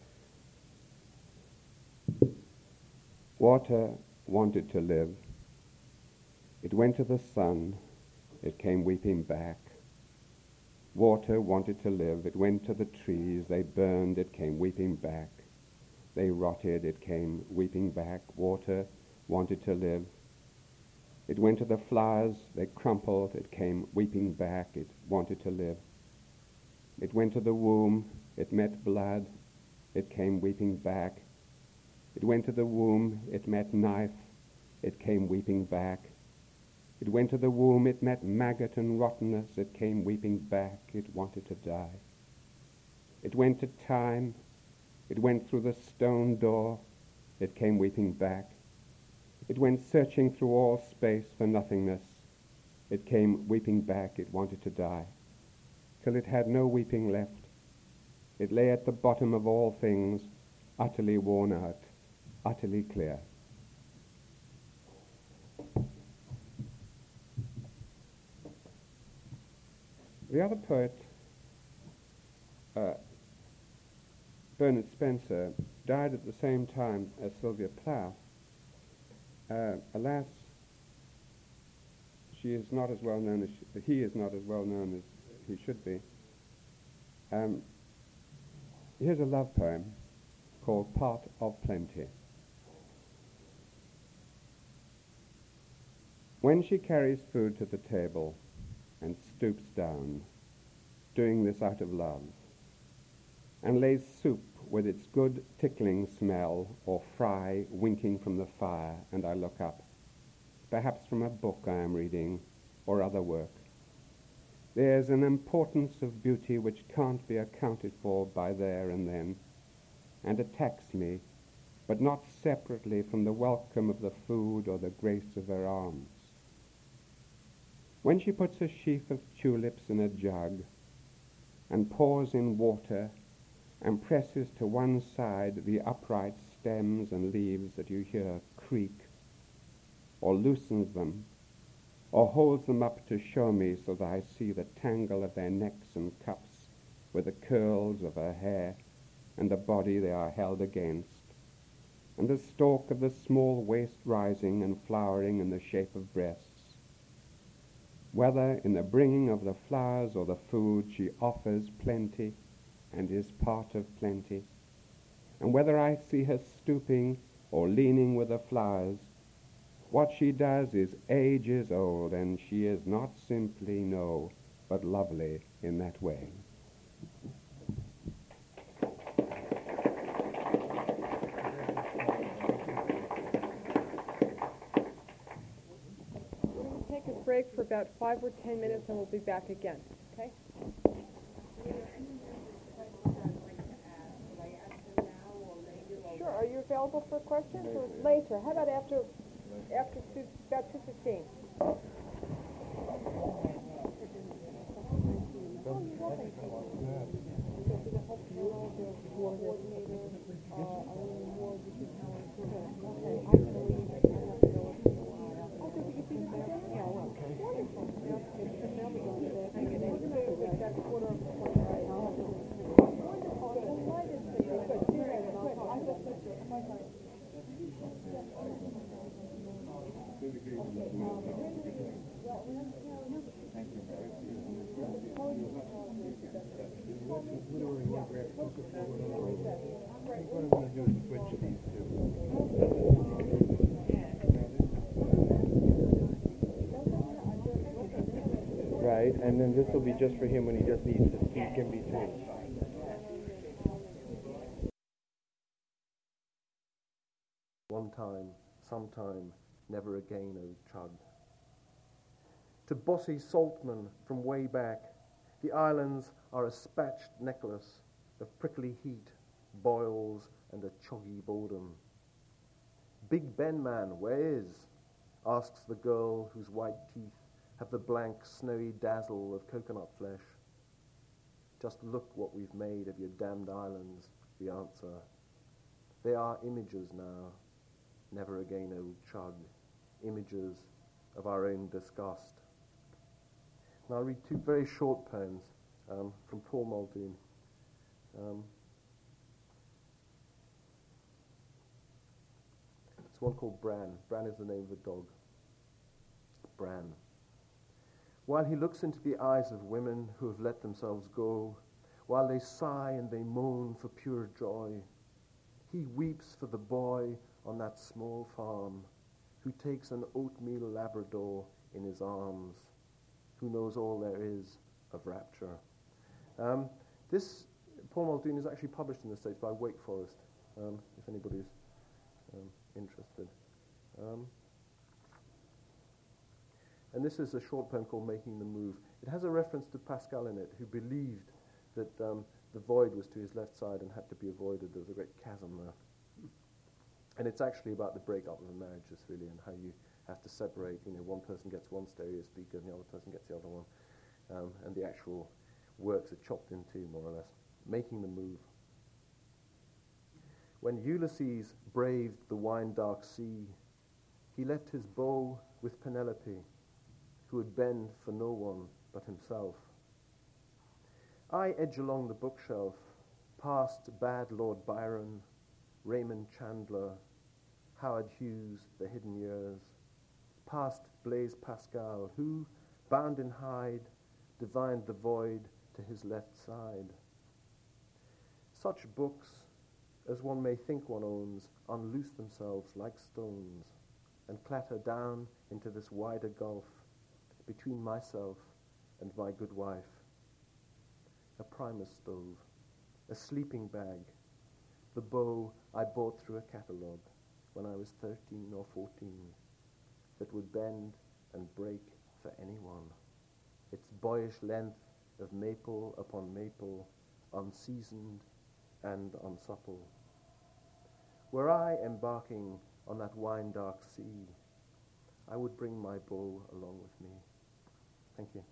Water wanted to live. It went to the sun it came weeping back. Water wanted to live. It went to the trees. They burned. It came weeping back. They rotted. It came weeping back. Water wanted to live. It went to the flowers. They crumpled. It came weeping back. It wanted to live. It went to the womb. It met blood. It came weeping back. It went to the womb. It met knife. It came weeping back. It went to the womb, it met maggot and rottenness, it came weeping back, it wanted to die. It went to time, it went through the stone door, it came weeping back. It went searching through all space for nothingness, it came weeping back, it wanted to die, till it had no weeping left. It lay at the bottom of all things, utterly worn out, utterly clear. The other poet, uh, Bernard Spencer, died at the same time as Sylvia Plath. Uh, alas, she is not as well known as she, he is not as well known as he should be. Um, Here's a love poem called Part of Plenty. When she carries food to the table and stoops down, doing this out of love, and lays soup with its good tickling smell, or fry winking from the fire, and I look up, perhaps from a book I am reading, or other work. There's an importance of beauty which can't be accounted for by there and then, and attacks me, but not separately from the welcome of the food or the grace of her arms. When she puts a sheaf of tulips in a jug and pours in water and presses to one side the upright stems and leaves that you hear creak, or loosens them, or holds them up to show me so that I see the tangle of their necks and cups with the curls of her hair and the body they are held against, and the stalk of the small waist rising and flowering in the shape of breasts. Whether in the bringing of the flowers or the food she offers plenty, and is part of plenty. And whether I see her stooping or leaning with the flowers, what she does is ages old, and she is not simply no, but lovely in that way. We're going to take a break for about five or ten minutes and we'll be back again, okay? Sure, are you available for questions or later? How about after, after two, about two fifteen? Right, and then this will be just for him when he just needs to speak in between. One time, sometime, never again, O Chud. To Bossy Saltman from way back, the islands are a spatched necklace of prickly heat, boils, and a choggy boredom. Big Ben man, where is? asks the girl whose white teeth have the blank, snowy dazzle of coconut flesh. Just look what we've made of your damned islands, the answer. They are images now, never again, old chug, images of our own disgust. Now I'll read two very short poems um, from Paul Muldoon. Um, it's one called Bran. Bran is the name of a dog. Bran. While he looks into the eyes of women who have let themselves go, while they sigh and they moan for pure joy, he weeps for the boy on that small farm who takes an oatmeal Labrador in his arms, who knows all there is of rapture. Um, this Paul Muldoon is actually published in the States by Wake Forest, um, if anybody's um, interested. Um, and this is a short poem called Making the Move. It has a reference to Pascal in it, who believed that um, the void was to his left side and had to be avoided. There was a great chasm there. And it's actually about the breakup of a marriage, just really, and how you have to separate. You know, one person gets one stereo speaker and the other person gets the other one. Um, and the actual works are chopped in two, more or less. Making the Move. When Ulysses braved the wine-dark sea, he left his bow with Penelope, who would bend for no one but himself. I edge along the bookshelf, past bad Lord Byron, Raymond Chandler, Howard Hughes, The Hidden Years, past Blaise Pascal, who, bound in hide, divined the void to his left side. Such books as one may think one owns unloose themselves like stones and clatter down into this wider gulf between myself and my good wife. A primus stove, a sleeping bag, the bow I bought through a catalogue when I was 13 or 14 that would bend and break for anyone. Its boyish length of maple upon maple, unseasoned and unsupple. Were I embarking on that wine-dark sea, I would bring my bow along with me. Thank you.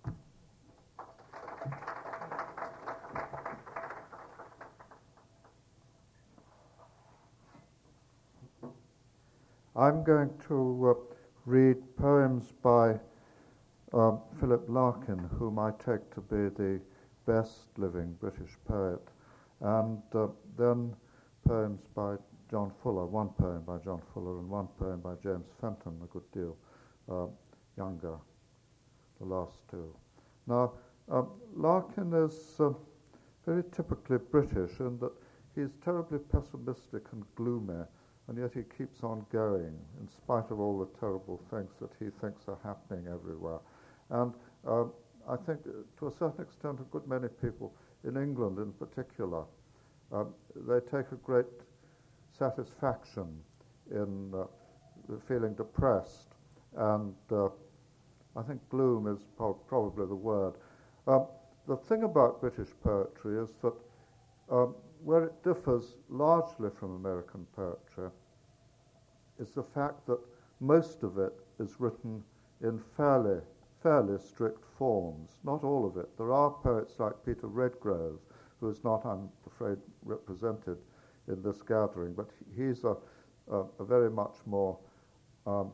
I'm going to uh, read poems by um, Philip Larkin, whom I take to be the best living British poet, and uh, then poems by John Fuller, one poem by John Fuller and one poem by James Fenton, a good deal uh, younger, the last two. Now, um, Larkin is uh, very typically British in that he's terribly pessimistic and gloomy, and yet he keeps on going in spite of all the terrible things that he thinks are happening everywhere. And uh, I think, uh, to a certain extent, a good many people in England in particular, uh, they take a great satisfaction in uh, feeling depressed, and uh, I think gloom is pro- probably the word. Um, the thing about British poetry is that um, where it differs largely from American poetry is the fact that most of it is written in fairly fairly strict forms. Not all of it. There are poets like Peter Redgrove, who is not, I'm afraid, represented in this gathering, but he's a, a, a very much more um,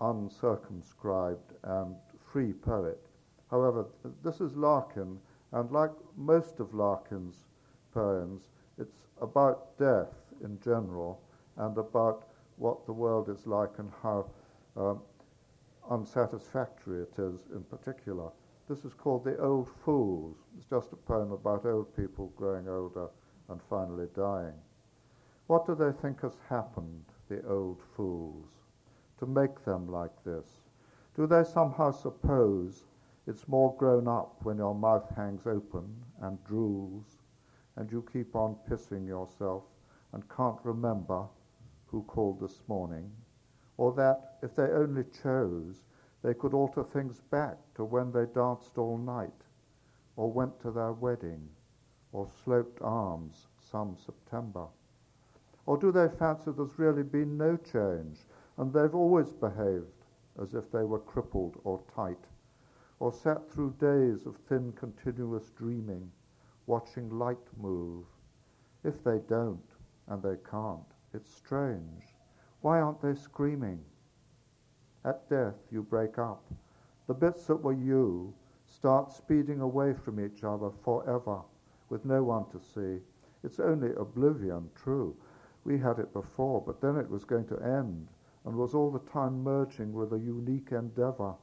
uncircumscribed and free poet. However, this is Larkin, and like most of Larkin's poems, it's about death in general and about what the world is like and how um, unsatisfactory it is in particular. This is called The Old Fools. It's just a poem about old people growing older and finally dying. What do they think has happened, the old fools, to make them like this? Do they somehow suppose it's more grown up when your mouth hangs open and drools and you keep on pissing yourself and can't remember who called this morning? Or that, if they only chose, they could alter things back to when they danced all night, or went to their wedding, or sloped arms some September? Or do they fancy there's really been no change and they've always behaved as if they were crippled or tight, or sat through days of thin continuous dreaming, watching light move? If they don't, and they can't, it's strange. Why aren't they screaming? At death, you break up. The bits that were you start speeding away from each other forever with no one to see. It's only oblivion, true, we had it before, but then it was going to end and was all the time merging with a unique endeavor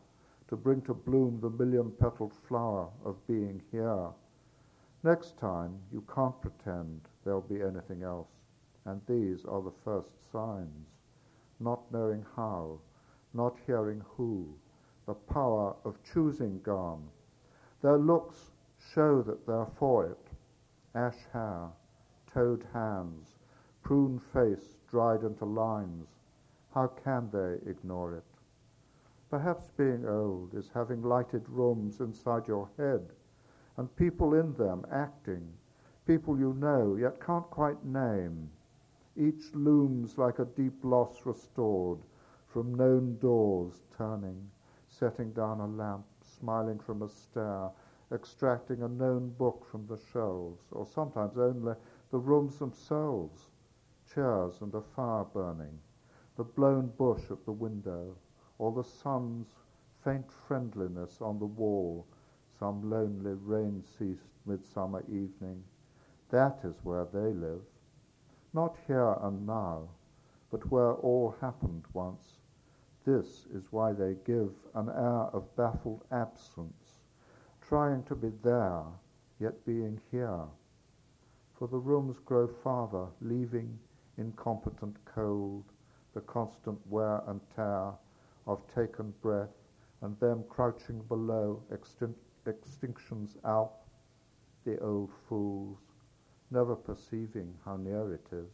to bring to bloom the million petaled flower of being here. Next time, you can't pretend there'll be anything else, and these are the first signs. Not knowing how, not hearing who, the power of choosing gone. Their looks show that they're for it. Ash hair, toed hands, prune face dried into lines. How can they ignore it? Perhaps being old is having lighted rooms inside your head and people in them acting, people you know yet can't quite name. Each looms like a deep loss restored, from known doors turning, setting down a lamp, smiling from a stare, extracting a known book from the shelves, or sometimes only the rooms themselves, chairs and a fire burning, the blown bush at the window, or the sun's faint friendliness on the wall, some lonely rain-ceased midsummer evening. That is where they live. Not here and now, but where all happened once. This is why they give an air of baffled absence, trying to be there, yet being here for the rooms grow farther, leaving incompetent cold, the constant wear and tear of taken breath, and them crouching below extin- extinction's alp, the old fools, never perceiving how near it is.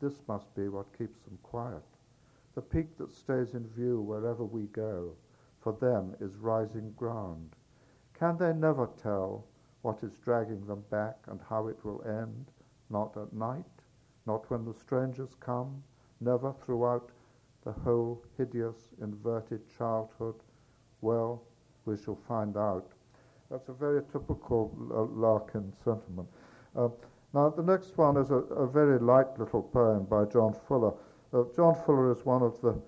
This must be what keeps them quiet. The peak that stays in view wherever we go, for them is rising ground. Can they never tell what is dragging them back and how it will end? Not at night, not when the strangers come, never throughout the whole hideous, inverted childhood? Well, we shall find out. That's a very typical uh, Larkin sentiment. Uh, now, the next one is a, a, very light little poem by John Fuller. Uh, John Fuller is one of the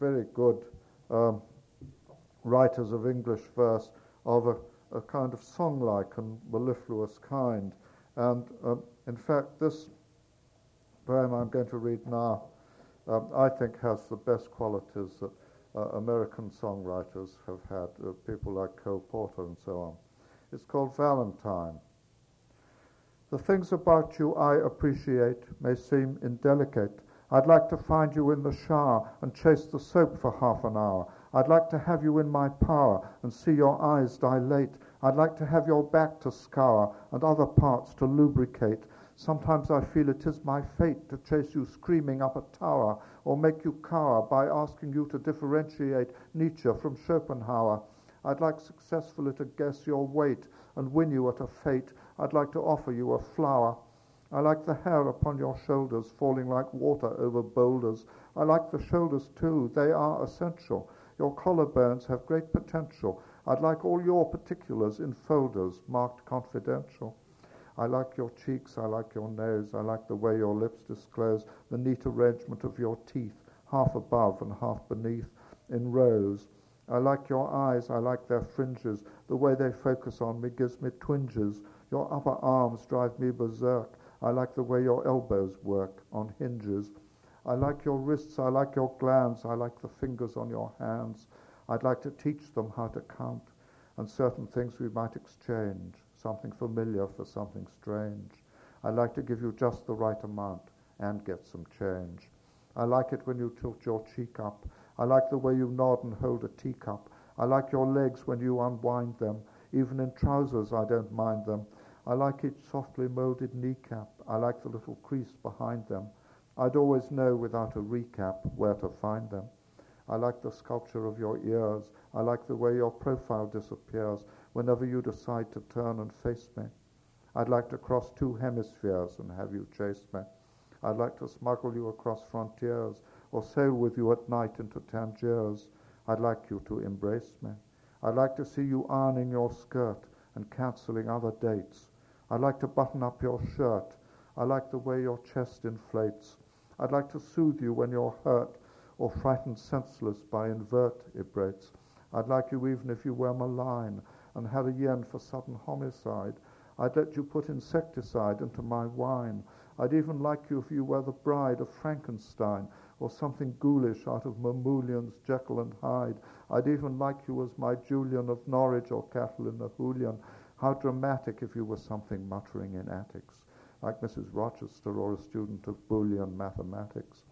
very good um, writers of English verse of a, a kind of song-like and mellifluous kind. And um, in fact, this poem I'm going to read now, um, I think has the best qualities that uh, American songwriters have had, uh, people like Cole Porter and so on. It's called Valentine. The things about you I appreciate may seem indelicate. I'd like to find you in the shower and chase the soap for half an hour. I'd like to have you in my power and see your eyes dilate. I'd like to have your back to scour and other parts to lubricate. Sometimes I feel it is my fate to chase you screaming up a tower or make you cower by asking you to differentiate Nietzsche from Schopenhauer. I'd like successfully to guess your weight and win you at a fete. I'd like to offer you a flower. I like the hair upon your shoulders falling like water over boulders. I like the shoulders too, they are essential. Your collarbones have great potential. I'd like all your particulars in folders marked confidential. I like your cheeks, I like your nose, I like the way your lips disclose the neat arrangement of your teeth, half above and half beneath, in rows. I like your eyes, I like their fringes, the way they focus on me gives me twinges. Your upper arms drive me berserk. I like the way your elbows work on hinges. I like your wrists, I like your glands, I like the fingers on your hands. I'd like to teach them how to count, and certain things we might exchange, something familiar for something strange. I like to give you just the right amount and get some change. I like it when you tilt your cheek up. I like the way you nod and hold a teacup. I like your legs when you unwind them. Even in trousers, I don't mind them. I like each softly molded kneecap. I like the little crease behind them. I'd always know without a recap where to find them. I like the sculpture of your ears. I like the way your profile disappears whenever you decide to turn and face me. I'd like to cross two hemispheres and have you chase me. I'd like to smuggle you across frontiers or sail with you at night into Tangiers. I'd like you to embrace me. I'd like to see you ironing your skirt and cancelling other dates. I'd like to button up your shirt. I like the way your chest inflates. I'd like to soothe you when you're hurt or frightened senseless by invertebrates. I'd like you even if you were malign and had a yen for sudden homicide. I'd let you put insecticide into my wine. I'd even like you if you were the bride of Frankenstein or something ghoulish out of Mamoulian's Jekyll and Hyde. I'd even like you as my Julian of Norwich or Kathleen Ni Houlihan. How dramatic if you were something muttering in attics like Mrs. Rochester or a student of Boolean mathematics.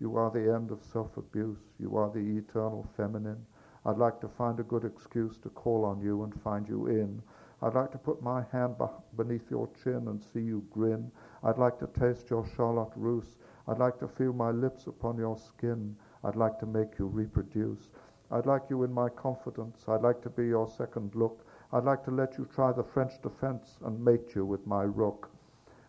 You are the end of self abuse. You are the eternal feminine. I'd like to find a good excuse to call on you and find you in. I'd like to put my hand beneath your chin and see you grin. I'd like to taste your Charlotte Russe. I'd like to feel my lips upon your skin. I'd like to make you reproduce. I'd like you in my confidence. I'd like to be your second look. I'd like to let you try the French defense and mate you with my rook.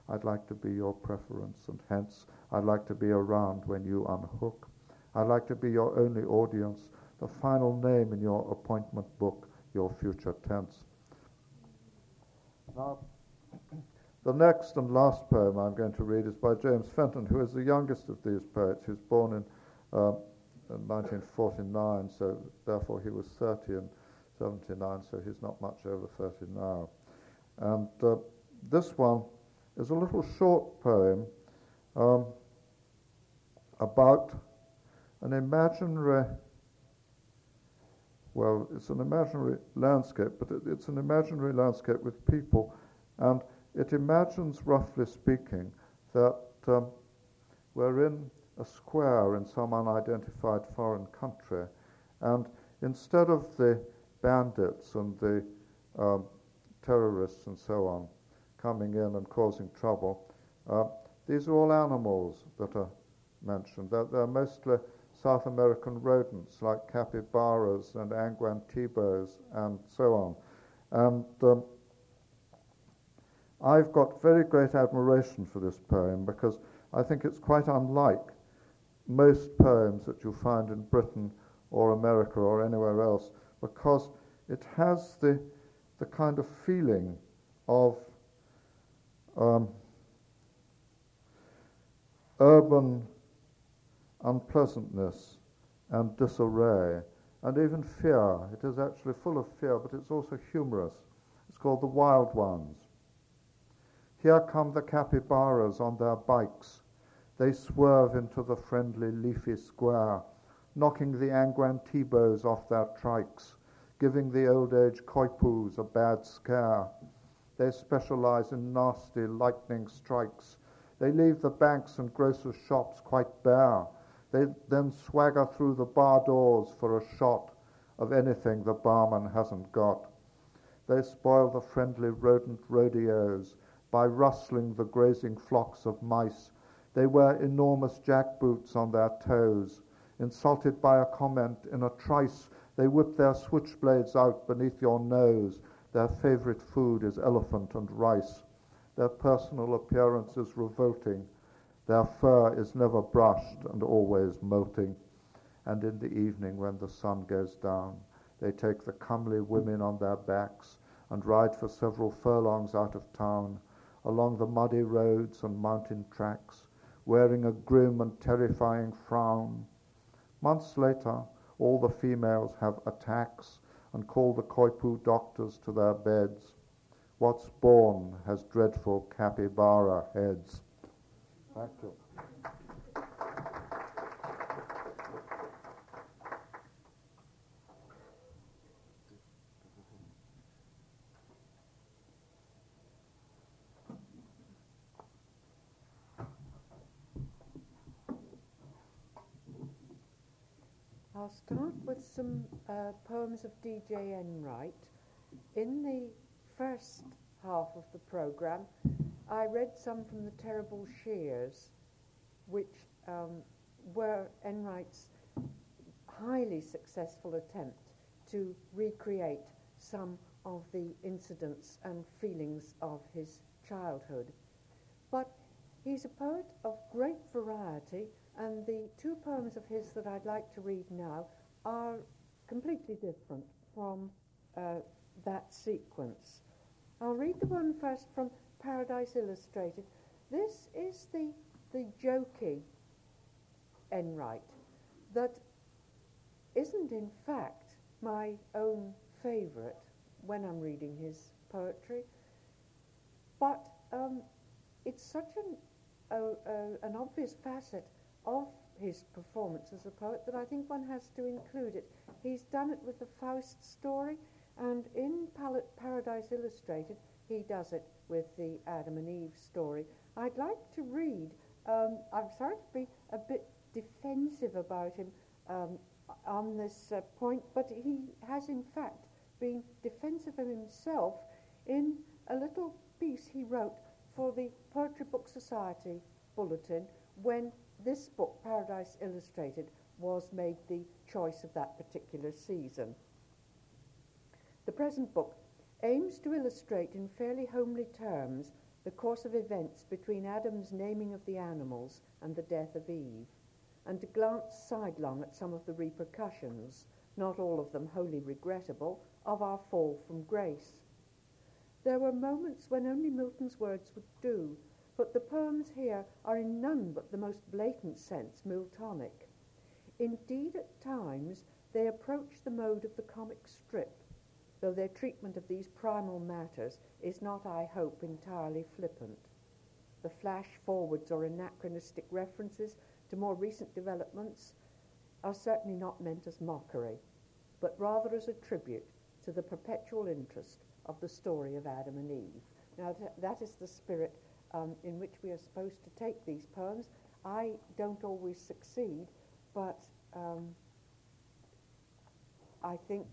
I'd like to be your preference, and hence I'd like to be around when you unhook. I'd like to be your only audience, the final name in your appointment book, your future tense. Now, the next and last poem I'm going to read is by James Fenton, who is the youngest of these poets. He was born in, uh, in 1949, so therefore he was 30 in 79, so he's not much over 30 now. And uh, this one is a little short poem um, about an imaginary, well, it's an imaginary landscape, but it, it's an imaginary landscape with people, and it imagines, roughly speaking, that um, we're in a square in some unidentified foreign country, and instead of the bandits and the um, terrorists and so on coming in and causing trouble, uh, these are all animals that are mentioned. They're, they're, mostly South American rodents like capybaras and angwantibos and so on. And um, I've got very great admiration for this poem because I think it's quite unlike most poems that you find in Britain or America or anywhere else because it has the, the kind of feeling of um, urban unpleasantness and disarray and even fear. It is actually full of fear, but it's also humorous. It's called The Wild Ones. Here come the capybaras on their bikes. They swerve into the friendly leafy square, knocking the angwantibos off their trikes, giving the old age coypus a bad scare. They specialize in nasty lightning strikes. They leave the banks and grocers' shops quite bare they then swagger through the bar doors for a shot of anything the barman hasn't got. They spoil the friendly rodent rodeos by rustling the grazing flocks of mice. They wear enormous jackboots on their toes. Insulted by a comment in a trice, they whip their switchblades out beneath your nose. Their favorite food is elephant and rice. Their personal appearance is revolting. Their fur is never brushed and always molting. And in the evening, when the sun goes down, they take the comely women on their backs and ride for several furlongs out of town, along the muddy roads and mountain tracks, wearing a grim and terrifying frown. Months later, all the females have attacks and call the coypu doctors to their beds. What's born has dreadful capybara heads. I'll start with some uh, poems of D.J. Enright. In the first half of the programme, I read some from the Terrible Shears, which um, were Enright's highly successful attempt to recreate some of the incidents and feelings of his childhood. But he's a poet of great variety, and the two poems of his that I'd like to read now are completely different from uh, that sequence. I'll read the one first from Paradise Illustrated. This is the, the jokey Enright that isn't in fact my own favourite when I'm reading his poetry, but um, it's such an, uh, uh, an obvious facet of his performance as a poet that I think one has to include it. He's done it with the Faust story, and in Pal- Paradise Illustrated, he does it with the Adam and Eve story. I'd like to read, um, I'm sorry to be a bit defensive about him um, on this uh, point, but he has in fact been defensive of himself in a little piece he wrote for the Poetry Book Society bulletin when this book, Paradise Illustrated, was made the choice of that particular season. The present book aims to illustrate in fairly homely terms the course of events between Adam's naming of the animals and the death of Eve, and to glance sidelong at some of the repercussions, not all of them wholly regrettable, of our fall from grace. There were moments when only Milton's words would do, but the poems here are in none but the most blatant sense Miltonic. Indeed, at times, they approach the mode of the comic strip, though their treatment of these primal matters is not, I hope, entirely flippant. The flash forwards or anachronistic references to more recent developments are certainly not meant as mockery, but rather as a tribute to the perpetual interest of the story of Adam and Eve. Now, th- that is the spirit um, in which we are supposed to take these poems. I don't always succeed, but um, I think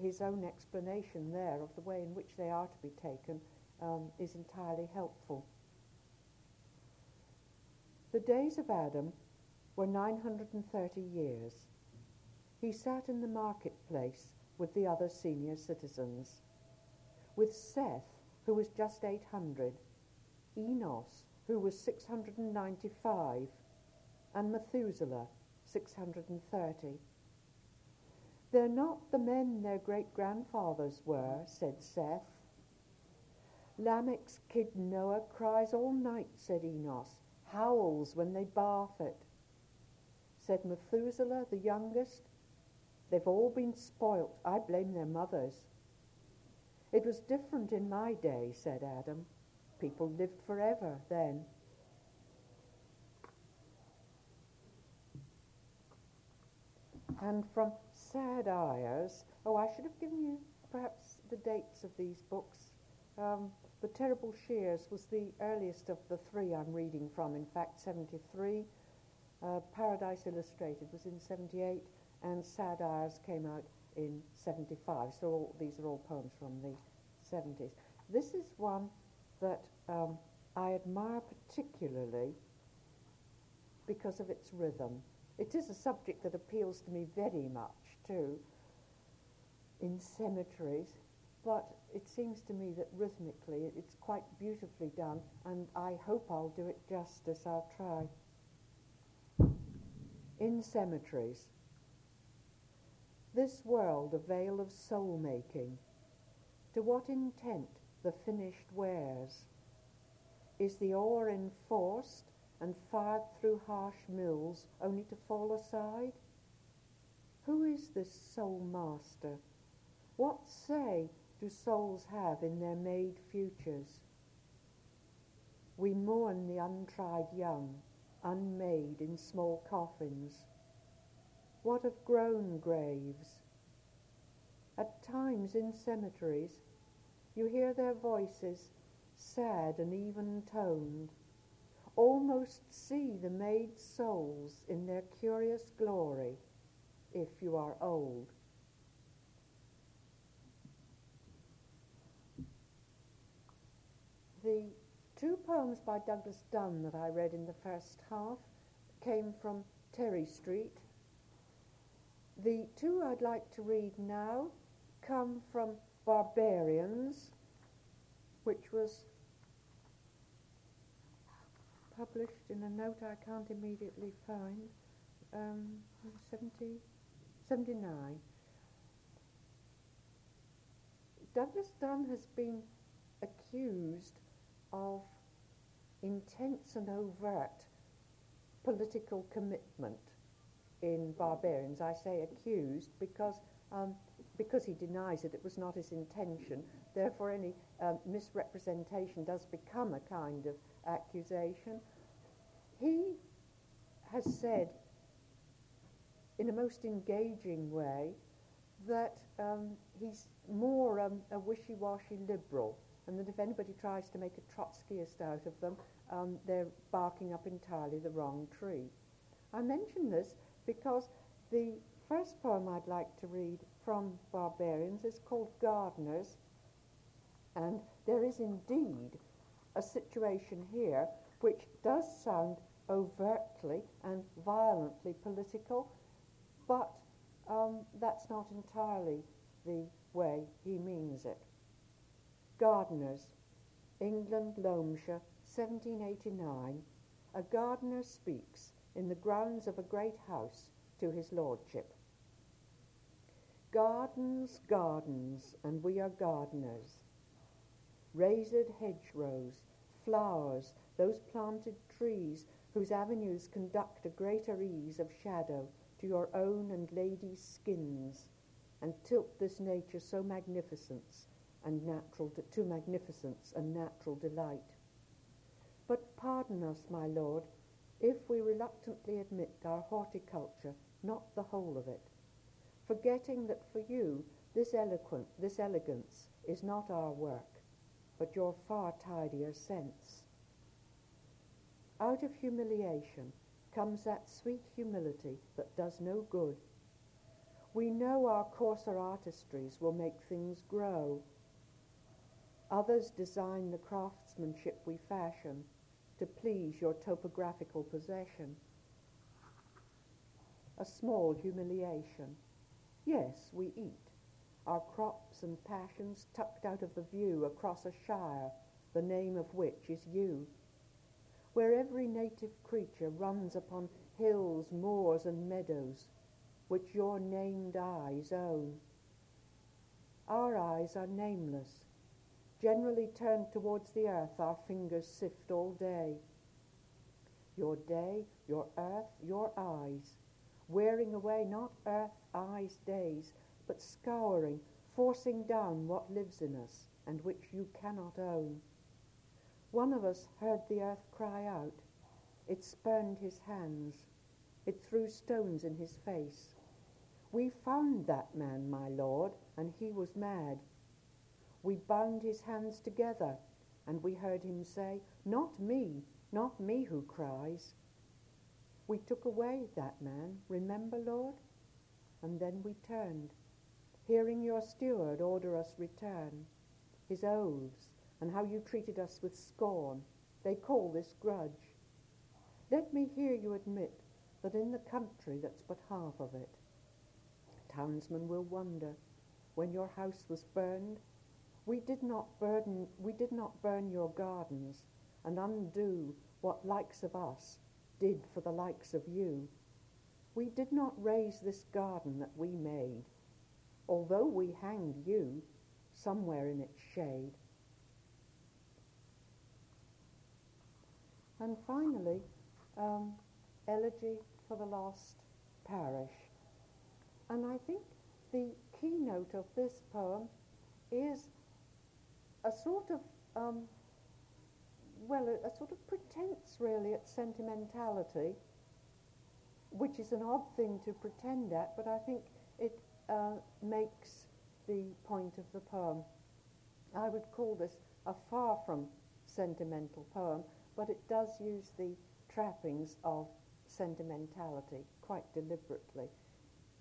his own explanation there of the way in which they are to be taken um, is entirely helpful. The days of Adam were 930 years. He sat in the marketplace with the other senior citizens, with Seth, who was just 800, Enos, who was 695, and Methuselah, 630. They're not the men their great grandfathers were, said Seth. Lamech's kid Noah cries all night, said Enos, howls when they bath it. Said Methuselah, the youngest, they've all been spoilt. I blame their mothers. It was different in my day, said Adam. People lived forever then. And from Sad Eyes, oh, I should have given you perhaps the dates of these books. Um, the Terrible Shears was the earliest of the three I'm reading from, in fact, 73. Uh, Paradise Illustrated was in 78, and Sad Eyes came out in 75. So all, these are all poems from the 70s. This is one that um, I admire particularly because of its rhythm. It is a subject that appeals to me very much too in cemeteries, but it seems to me that rhythmically it's quite beautifully done, and I hope I'll do it justice. I'll try. In cemeteries, this world a veil of soul making, to what intent the finished wares? Is the ore enforced and fired through harsh mills only to fall aside? Who is this soul master? What say do souls have in their made futures? We mourn the untried young, unmade in small coffins. What of grown graves? At times in cemeteries, you hear their voices, sad and even toned, almost see the made souls in their curious glory, if you are old. The two poems by Douglas Dunn that I read in the first half came from Terry Street. The two I'd like to read now come from Barbarians, which was published in a note I can't immediately find, um, 70, 79. Douglas Dunn has been accused of intense and overt political commitment in Barbarians. I say accused because um, because he denies it, it was not his intention. Therefore, any um, misrepresentation does become a kind of accusation. He has said, in a most engaging way, that um, he's more um, a wishy-washy liberal, and that if anybody tries to make a Trotskyist out of them, um, they're barking up entirely the wrong tree. I mention this because the first poem I'd like to read from Barbarians is called Gardeners, and there is indeed a situation here which does sound overtly and violently political, but um, that's not entirely the way he means it. Gardeners, England, Loamshire, 1789. A gardener speaks in the grounds of a great house to his lordship. Gardens, gardens, and we are gardeners. Raised hedgerows, flowers, those planted trees whose avenues conduct a greater ease of shadow to your own and lady's skins, and tilt this nature so magnificence and natural to magnificence and natural delight. But pardon us, my lord, if we reluctantly admit our horticulture, not the whole of it forgetting that for you this eloquent, this elegance is not our work. but your far tidier sense. Out of humiliation comes that sweet humility that does no good. We know our coarser artistries will make things grow. Others design the craftsmanship we fashion to please your topographical possession. A small humiliation. Yes, we eat, our crops and passions tucked out of the view across a shire, the name of which is you, where every native creature runs upon hills, moors, and meadows, which your named eyes own. Our eyes are nameless, generally turned towards the earth our fingers sift all day. Your day, your earth, your eyes, wearing away not earth, eyes, days, but scouring, forcing down what lives in us and which you cannot own. One of us heard the earth cry out. It spurned his hands. It threw stones in his face. We found that man, my lord, and he was mad. We bound his hands together, and we heard him say, Not me, not me who cries. We took away that man, remember, Lord? And then we turned hearing your steward order us return, his oaths, and how you treated us with scorn. They call this grudge. Let me hear you admit that in the country that's but half of it, townsmen will wonder, when your house was burned, we did not burden, we did not burn your gardens and undo what likes of us did for the likes of you. We did not raise this garden that we made although we hanged you somewhere in its shade. And finally, um, Elegy for the Lost Parish. And I think the keynote of this poem is a sort of, um, well, a, a sort of pretense really at sentimentality, which is an odd thing to pretend at, but I think it uh, makes the point of the poem. I would call this a far from sentimental poem, but it does use the trappings of sentimentality quite deliberately.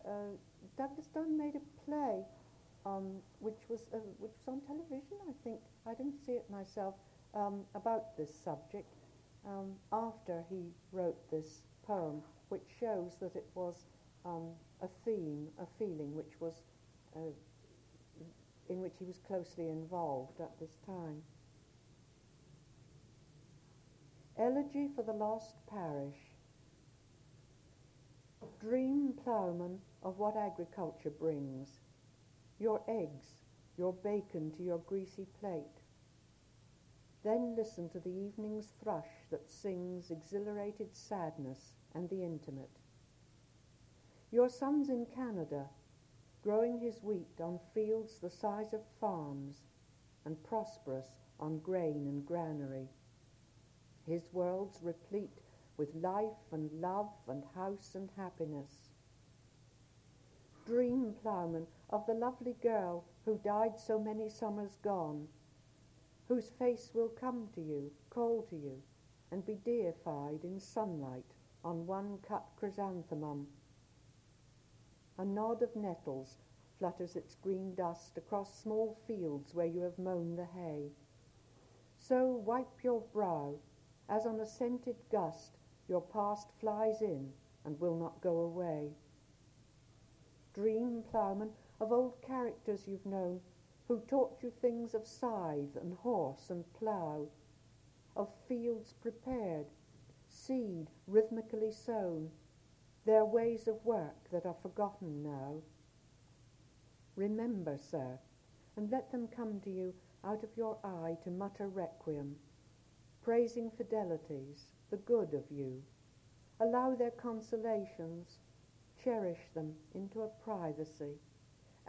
Uh, Douglas Dunn made a play um, which was uh, which was on television, I think. I didn't see it myself um, about this subject um, after he wrote this poem, which shows that it was um, a theme, a feeling which was uh, in which he was closely involved at this time. Elegy for the Lost Parish. Dream, ploughman, of what agriculture brings, your eggs, your bacon to your greasy plate. Then listen to the evening's thrush that sings exhilarated sadness and the intimate. Your son's in Canada, growing his wheat on fields the size of farms and prosperous on grain and granary. His world's replete with life and love and house and happiness. Dream, ploughman, of the lovely girl who died so many summers gone, whose face will come to you, call to you, and be deified in sunlight on one cut chrysanthemum a nod of nettles flutters its green dust across small fields where you have mown the hay. So wipe your brow, as on a scented gust your past flies in and will not go away. Dream, ploughman, of old characters you've known who taught you things of scythe and horse and plough, of fields prepared, seed rhythmically sown, their ways of work that are forgotten now. Remember, sir, and let them come to you out of your eye to mutter requiem, praising fidelities, the good of you. Allow their consolations, cherish them into a privacy,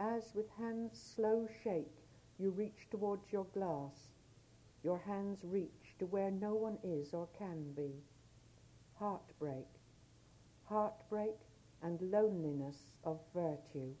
as with hands slow shake, you reach towards your glass, your hands reach to where no one is or can be. Heartbreak, heartbreak and loneliness of virtue.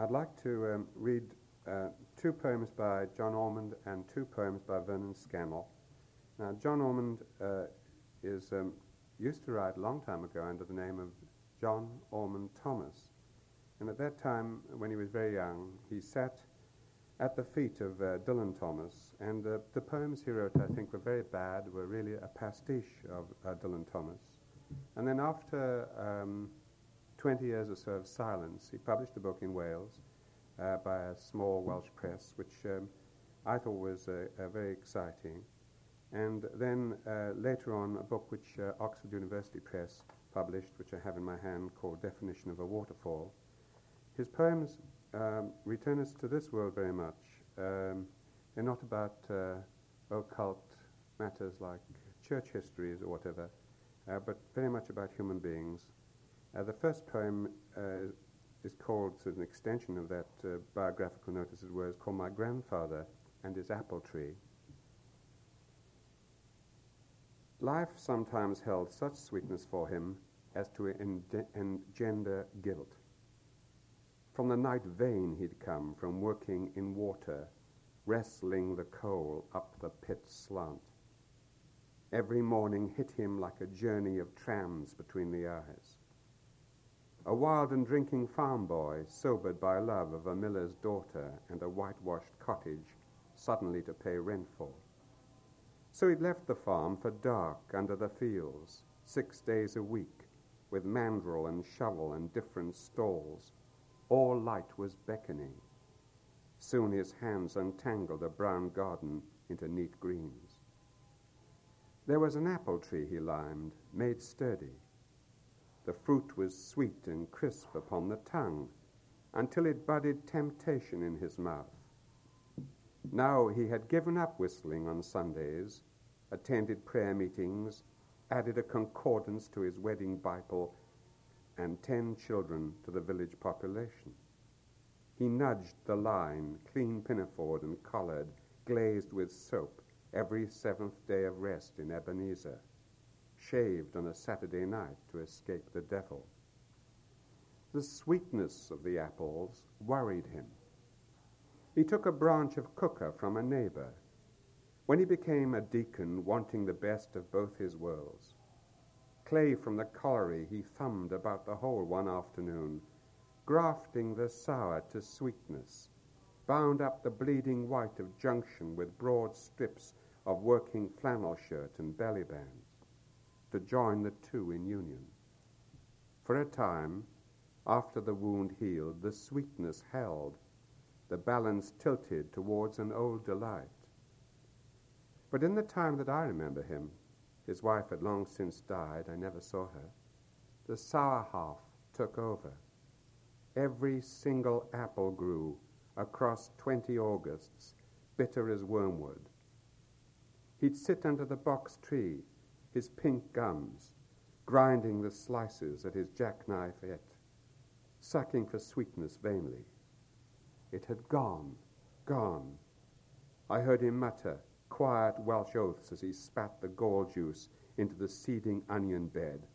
I'd like to um, read uh, two poems by John Ormond and two poems by Vernon Scannell. Now, John Ormond uh, is um, used to write a long time ago under the name of John Ormond Thomas. And at that time, when he was very young, he sat at the feet of uh, Dylan Thomas, and uh, the poems he wrote, I think, were very bad, were really a pastiche of uh, Dylan Thomas. And then after um, 20 years or so of silence, he published a book in Wales uh, by a small Welsh press, which um, I thought was very exciting. And then uh, later on, a book which uh, Oxford University Press published, which I have in my hand, called Definition of a Waterfall. His poems um, return us to this world very much. Um, they're not about uh, occult matters like church histories or whatever, uh, but very much about human beings. Uh, the first poem uh, is called, an extension of that uh, biographical notice, as well, is called My Grandfather and His Apple Tree. Life sometimes held such sweetness for him as to engender guilt. From the night vein he'd come from working in water, wrestling the coal up the pit slant. Every morning hit him like a journey of trams between the eyes. A wild and drinking farm boy, sobered by love of a miller's daughter and a whitewashed cottage, suddenly to pay rent for. So he'd left the farm for dark under the fields, six days a week, with mandrel and shovel and different stalls, all light was beckoning. Soon his hands untangled a brown garden into neat greens. There was an apple tree he limed, made sturdy. The fruit was sweet and crisp upon the tongue, until it budded temptation in his mouth. Now he had given up whistling on Sundays, attended prayer meetings, added a concordance to his wedding Bible, and ten children to the village population. He nudged the line, clean pinafored and collared, glazed with soap, every seventh day of rest in Ebenezer, shaved on a Saturday night to escape the devil. The sweetness of the apples worried him. He took a branch of cooker from a neighbor. When he became a deacon wanting the best of both his worlds, clay from the colliery he thumbed about the hole one afternoon, grafting the sour to sweetness, bound up the bleeding white of junction with broad strips of working flannel shirt and belly bands, to join the two in union. For a time, after the wound healed, the sweetness held, the balance tilted towards an old delight. But in the time that I remember him, his wife had long since died. I never saw her. The sour half took over. Every single apple grew across 20 Augusts, bitter as wormwood. He'd sit under the box tree, his pink gums, grinding the slices at his jackknife et, sucking for sweetness vainly. It had gone, gone. I heard him mutter, quiet Welsh oaths as he spat the gall juice into the seeding onion bed,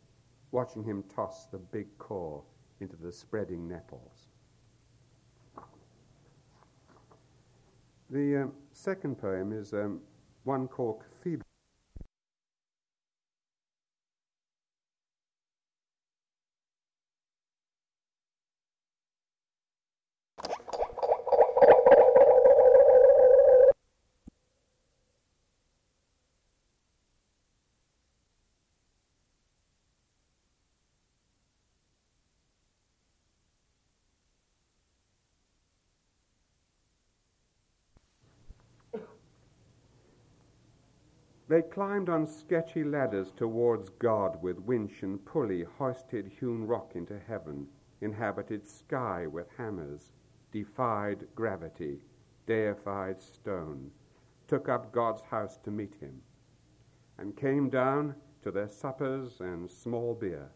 watching him toss the big core into the spreading nettles. The um, second poem is um, one called Cathedral. They climbed on sketchy ladders towards God with winch and pulley, hoisted hewn rock into heaven, inhabited sky with hammers, defied gravity, deified stone, took up God's house to meet him, and came down to their suppers and small beer.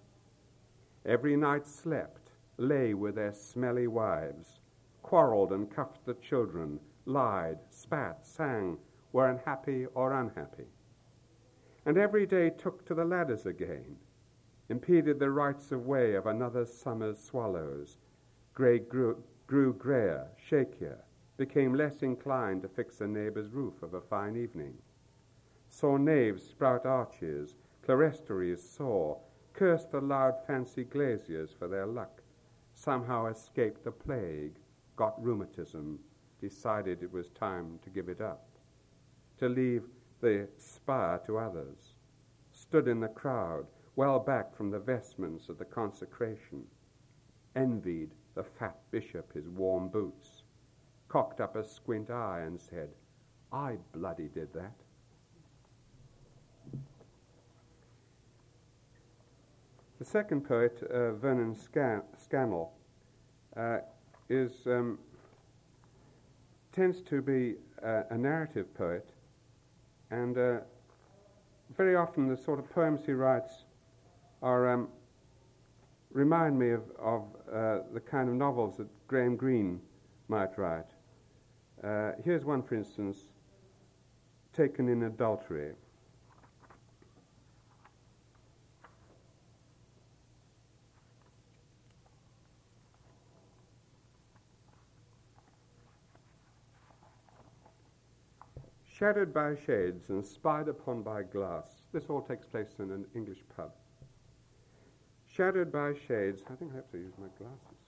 Every night slept, lay with their smelly wives, quarreled and cuffed the children, lied, spat, sang, were unhappy or unhappy and every day took to the ladders again, impeded the rights of way of another summer's swallows, grey grew greyer, shakier, became less inclined to fix a neighbour's roof of a fine evening. Saw naves sprout arches, clerestories soar, cursed the loud fancy glaziers for their luck, somehow escaped the plague, got rheumatism, decided it was time to give it up, to leave the spire to others, stood in the crowd, well back from the vestments of the consecration, envied the fat bishop his warm boots, cocked up a squint eye and said, I bloody did that. The second poet, uh, Vernon Scan- Scannell, uh, is, um, tends to be uh, a narrative poet, and uh, very often the sort of poems he writes are um, remind me of, of uh, the kind of novels that Graham Greene might write. Uh, here's one, for instance, taken in adultery. Shadowed by shades and spied upon by glass. This all takes place in an English pub. Shadowed by shades. I think I have to use my glasses.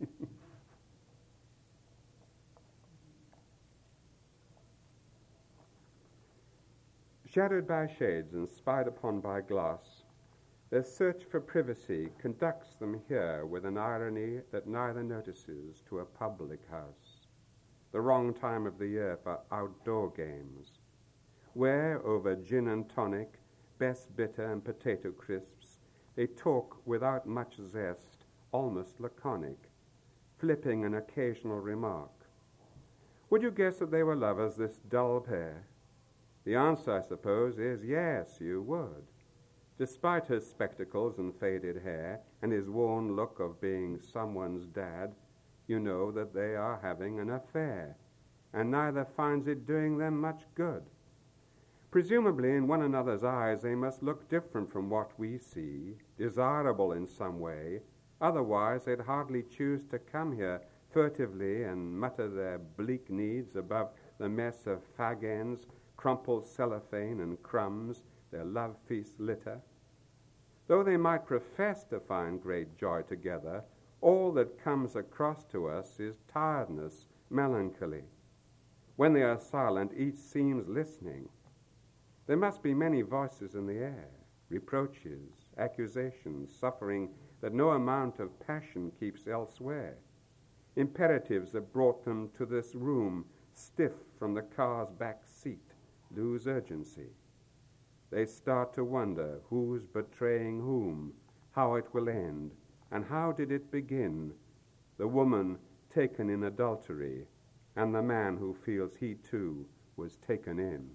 Shadowed by shades and spied upon by glass, their search for privacy conducts them here with an irony that neither notices to a public house. The wrong time of the year for outdoor games, where over gin and tonic, best bitter and potato crisps, they talk without much zest, almost laconic, flipping an occasional remark. Would you guess that they were lovers, this dull pair? The answer, I suppose, is yes, you would. Despite his spectacles and faded hair, and his worn look of being someone's dad, you know that they are having an affair, and neither finds it doing them much good. Presumably, in one another's eyes, they must look different from what we see, desirable in some way, otherwise, they'd hardly choose to come here furtively and mutter their bleak needs above the mess of fag ends, crumpled cellophane, and crumbs, their love feast litter. Though they might profess to find great joy together, all that comes across to us is tiredness, melancholy. When they are silent, each seems listening. There must be many voices in the air, reproaches, accusations, suffering that no amount of passion keeps elsewhere, imperatives that brought them to this room, stiff from the car's back seat, lose urgency. They start to wonder who's betraying whom, how it will end, and how did it begin? The woman taken in adultery, and the man who feels he too was taken in.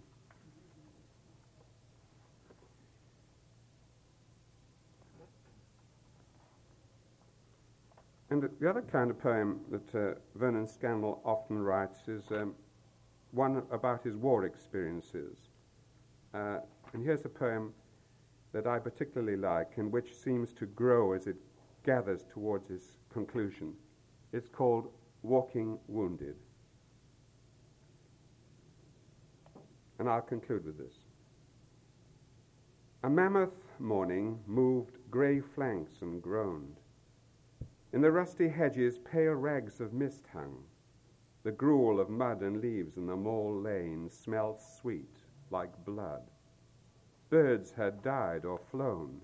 And the other kind of poem that uh, Vernon Scannell often writes is um, one about his war experiences. Uh, and here's a poem that I particularly like and which seems to grow as it gathers towards its conclusion. It's called Walking Wounded. And I'll conclude with this. A mammoth morning moved grey flanks and groaned. In the rusty hedges, pale rags of mist hung. The gruel of mud and leaves in the mole lane smelt sweet like blood. Birds had died or flown,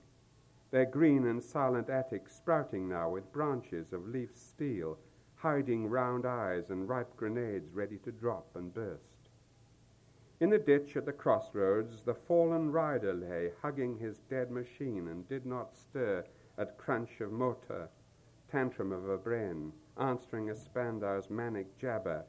their green and silent attics sprouting now with branches of leaf steel, hiding round eyes and ripe grenades ready to drop and burst. In the ditch at the crossroads, the fallen rider lay, hugging his dead machine, and did not stir at crunch of motor tantrum of a brain, answering a Spandau's manic jabber.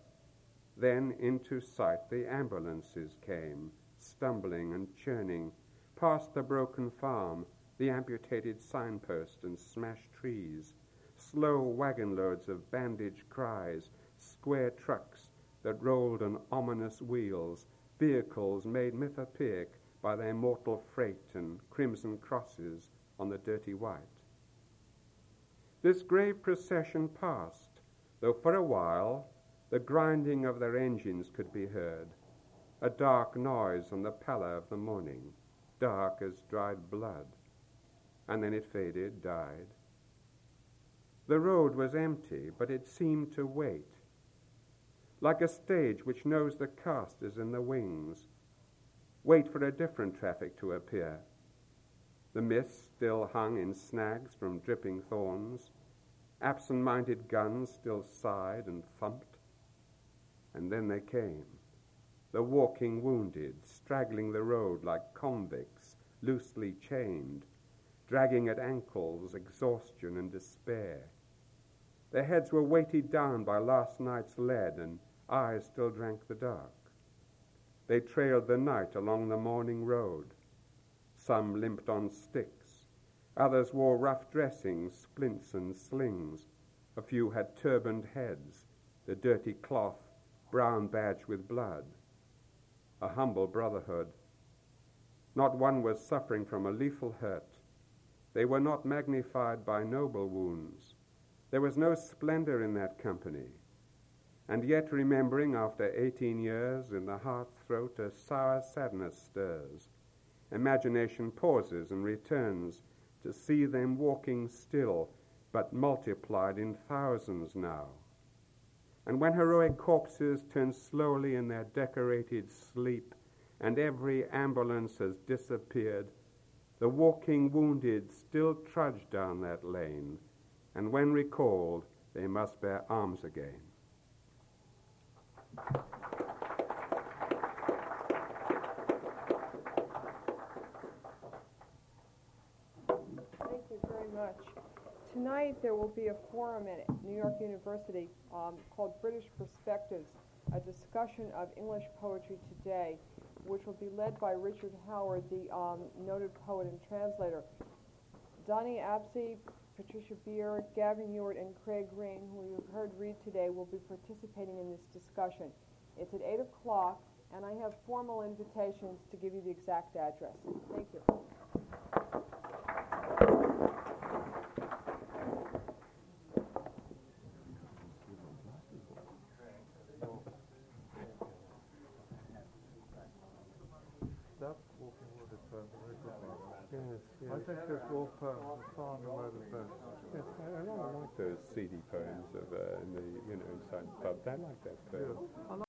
Then into sight the ambulances came, stumbling and churning, past the broken farm, the amputated signpost and smashed trees, slow wagon loads of bandaged cries, square trucks that rolled on ominous wheels, vehicles made mythopoeic by their mortal freight and crimson crosses on the dirty white. This grave procession passed, though for a while the grinding of their engines could be heard, a dark noise on the pallor of the morning, dark as dried blood. And then it faded, died. The road was empty, but it seemed to wait, like a stage which knows the cast is in the wings, wait for a different traffic to appear. The mist still hung in snags from dripping thorns, absent minded guns still sighed and thumped. And then they came, the walking wounded, straggling the road like convicts, loosely chained, dragging at ankles exhaustion and despair. Their heads were weighted down by last night's lead, and eyes still drank the dark. They trailed the night along the morning road. Some limped on sticks. Others wore rough dressings, splints, and slings. A few had turbaned heads, the dirty cloth brown badged with blood. A humble brotherhood. Not one was suffering from a lethal hurt. They were not magnified by noble wounds. There was no splendor in that company. And yet, remembering after 18 years, in the heart throat a sour sadness stirs. Imagination pauses and returns to see them walking still, but multiplied in thousands now. And when heroic corpses turn slowly in their decorated sleep, and every ambulance has disappeared, the walking wounded still trudge down that lane, and when recalled, they must bear arms again. Thank you very much. Tonight, there will be a forum at New York University um, called British Perspectives, a discussion of English poetry today, which will be led by Richard Howard, the um, noted poet and translator. Danny Abse, Patricia Beer, Gavin Ewart, and Craig Raine, who you've heard read today, will be participating in this discussion. It's at 8 o'clock, and I have formal invitations to give you the exact address. Thank you. That's walking with it very good. Yes, I think this war poem is far and away the best. Yes, I, I like those seedy poems of uh, in the you know inside the pub. I like that poem. Yes.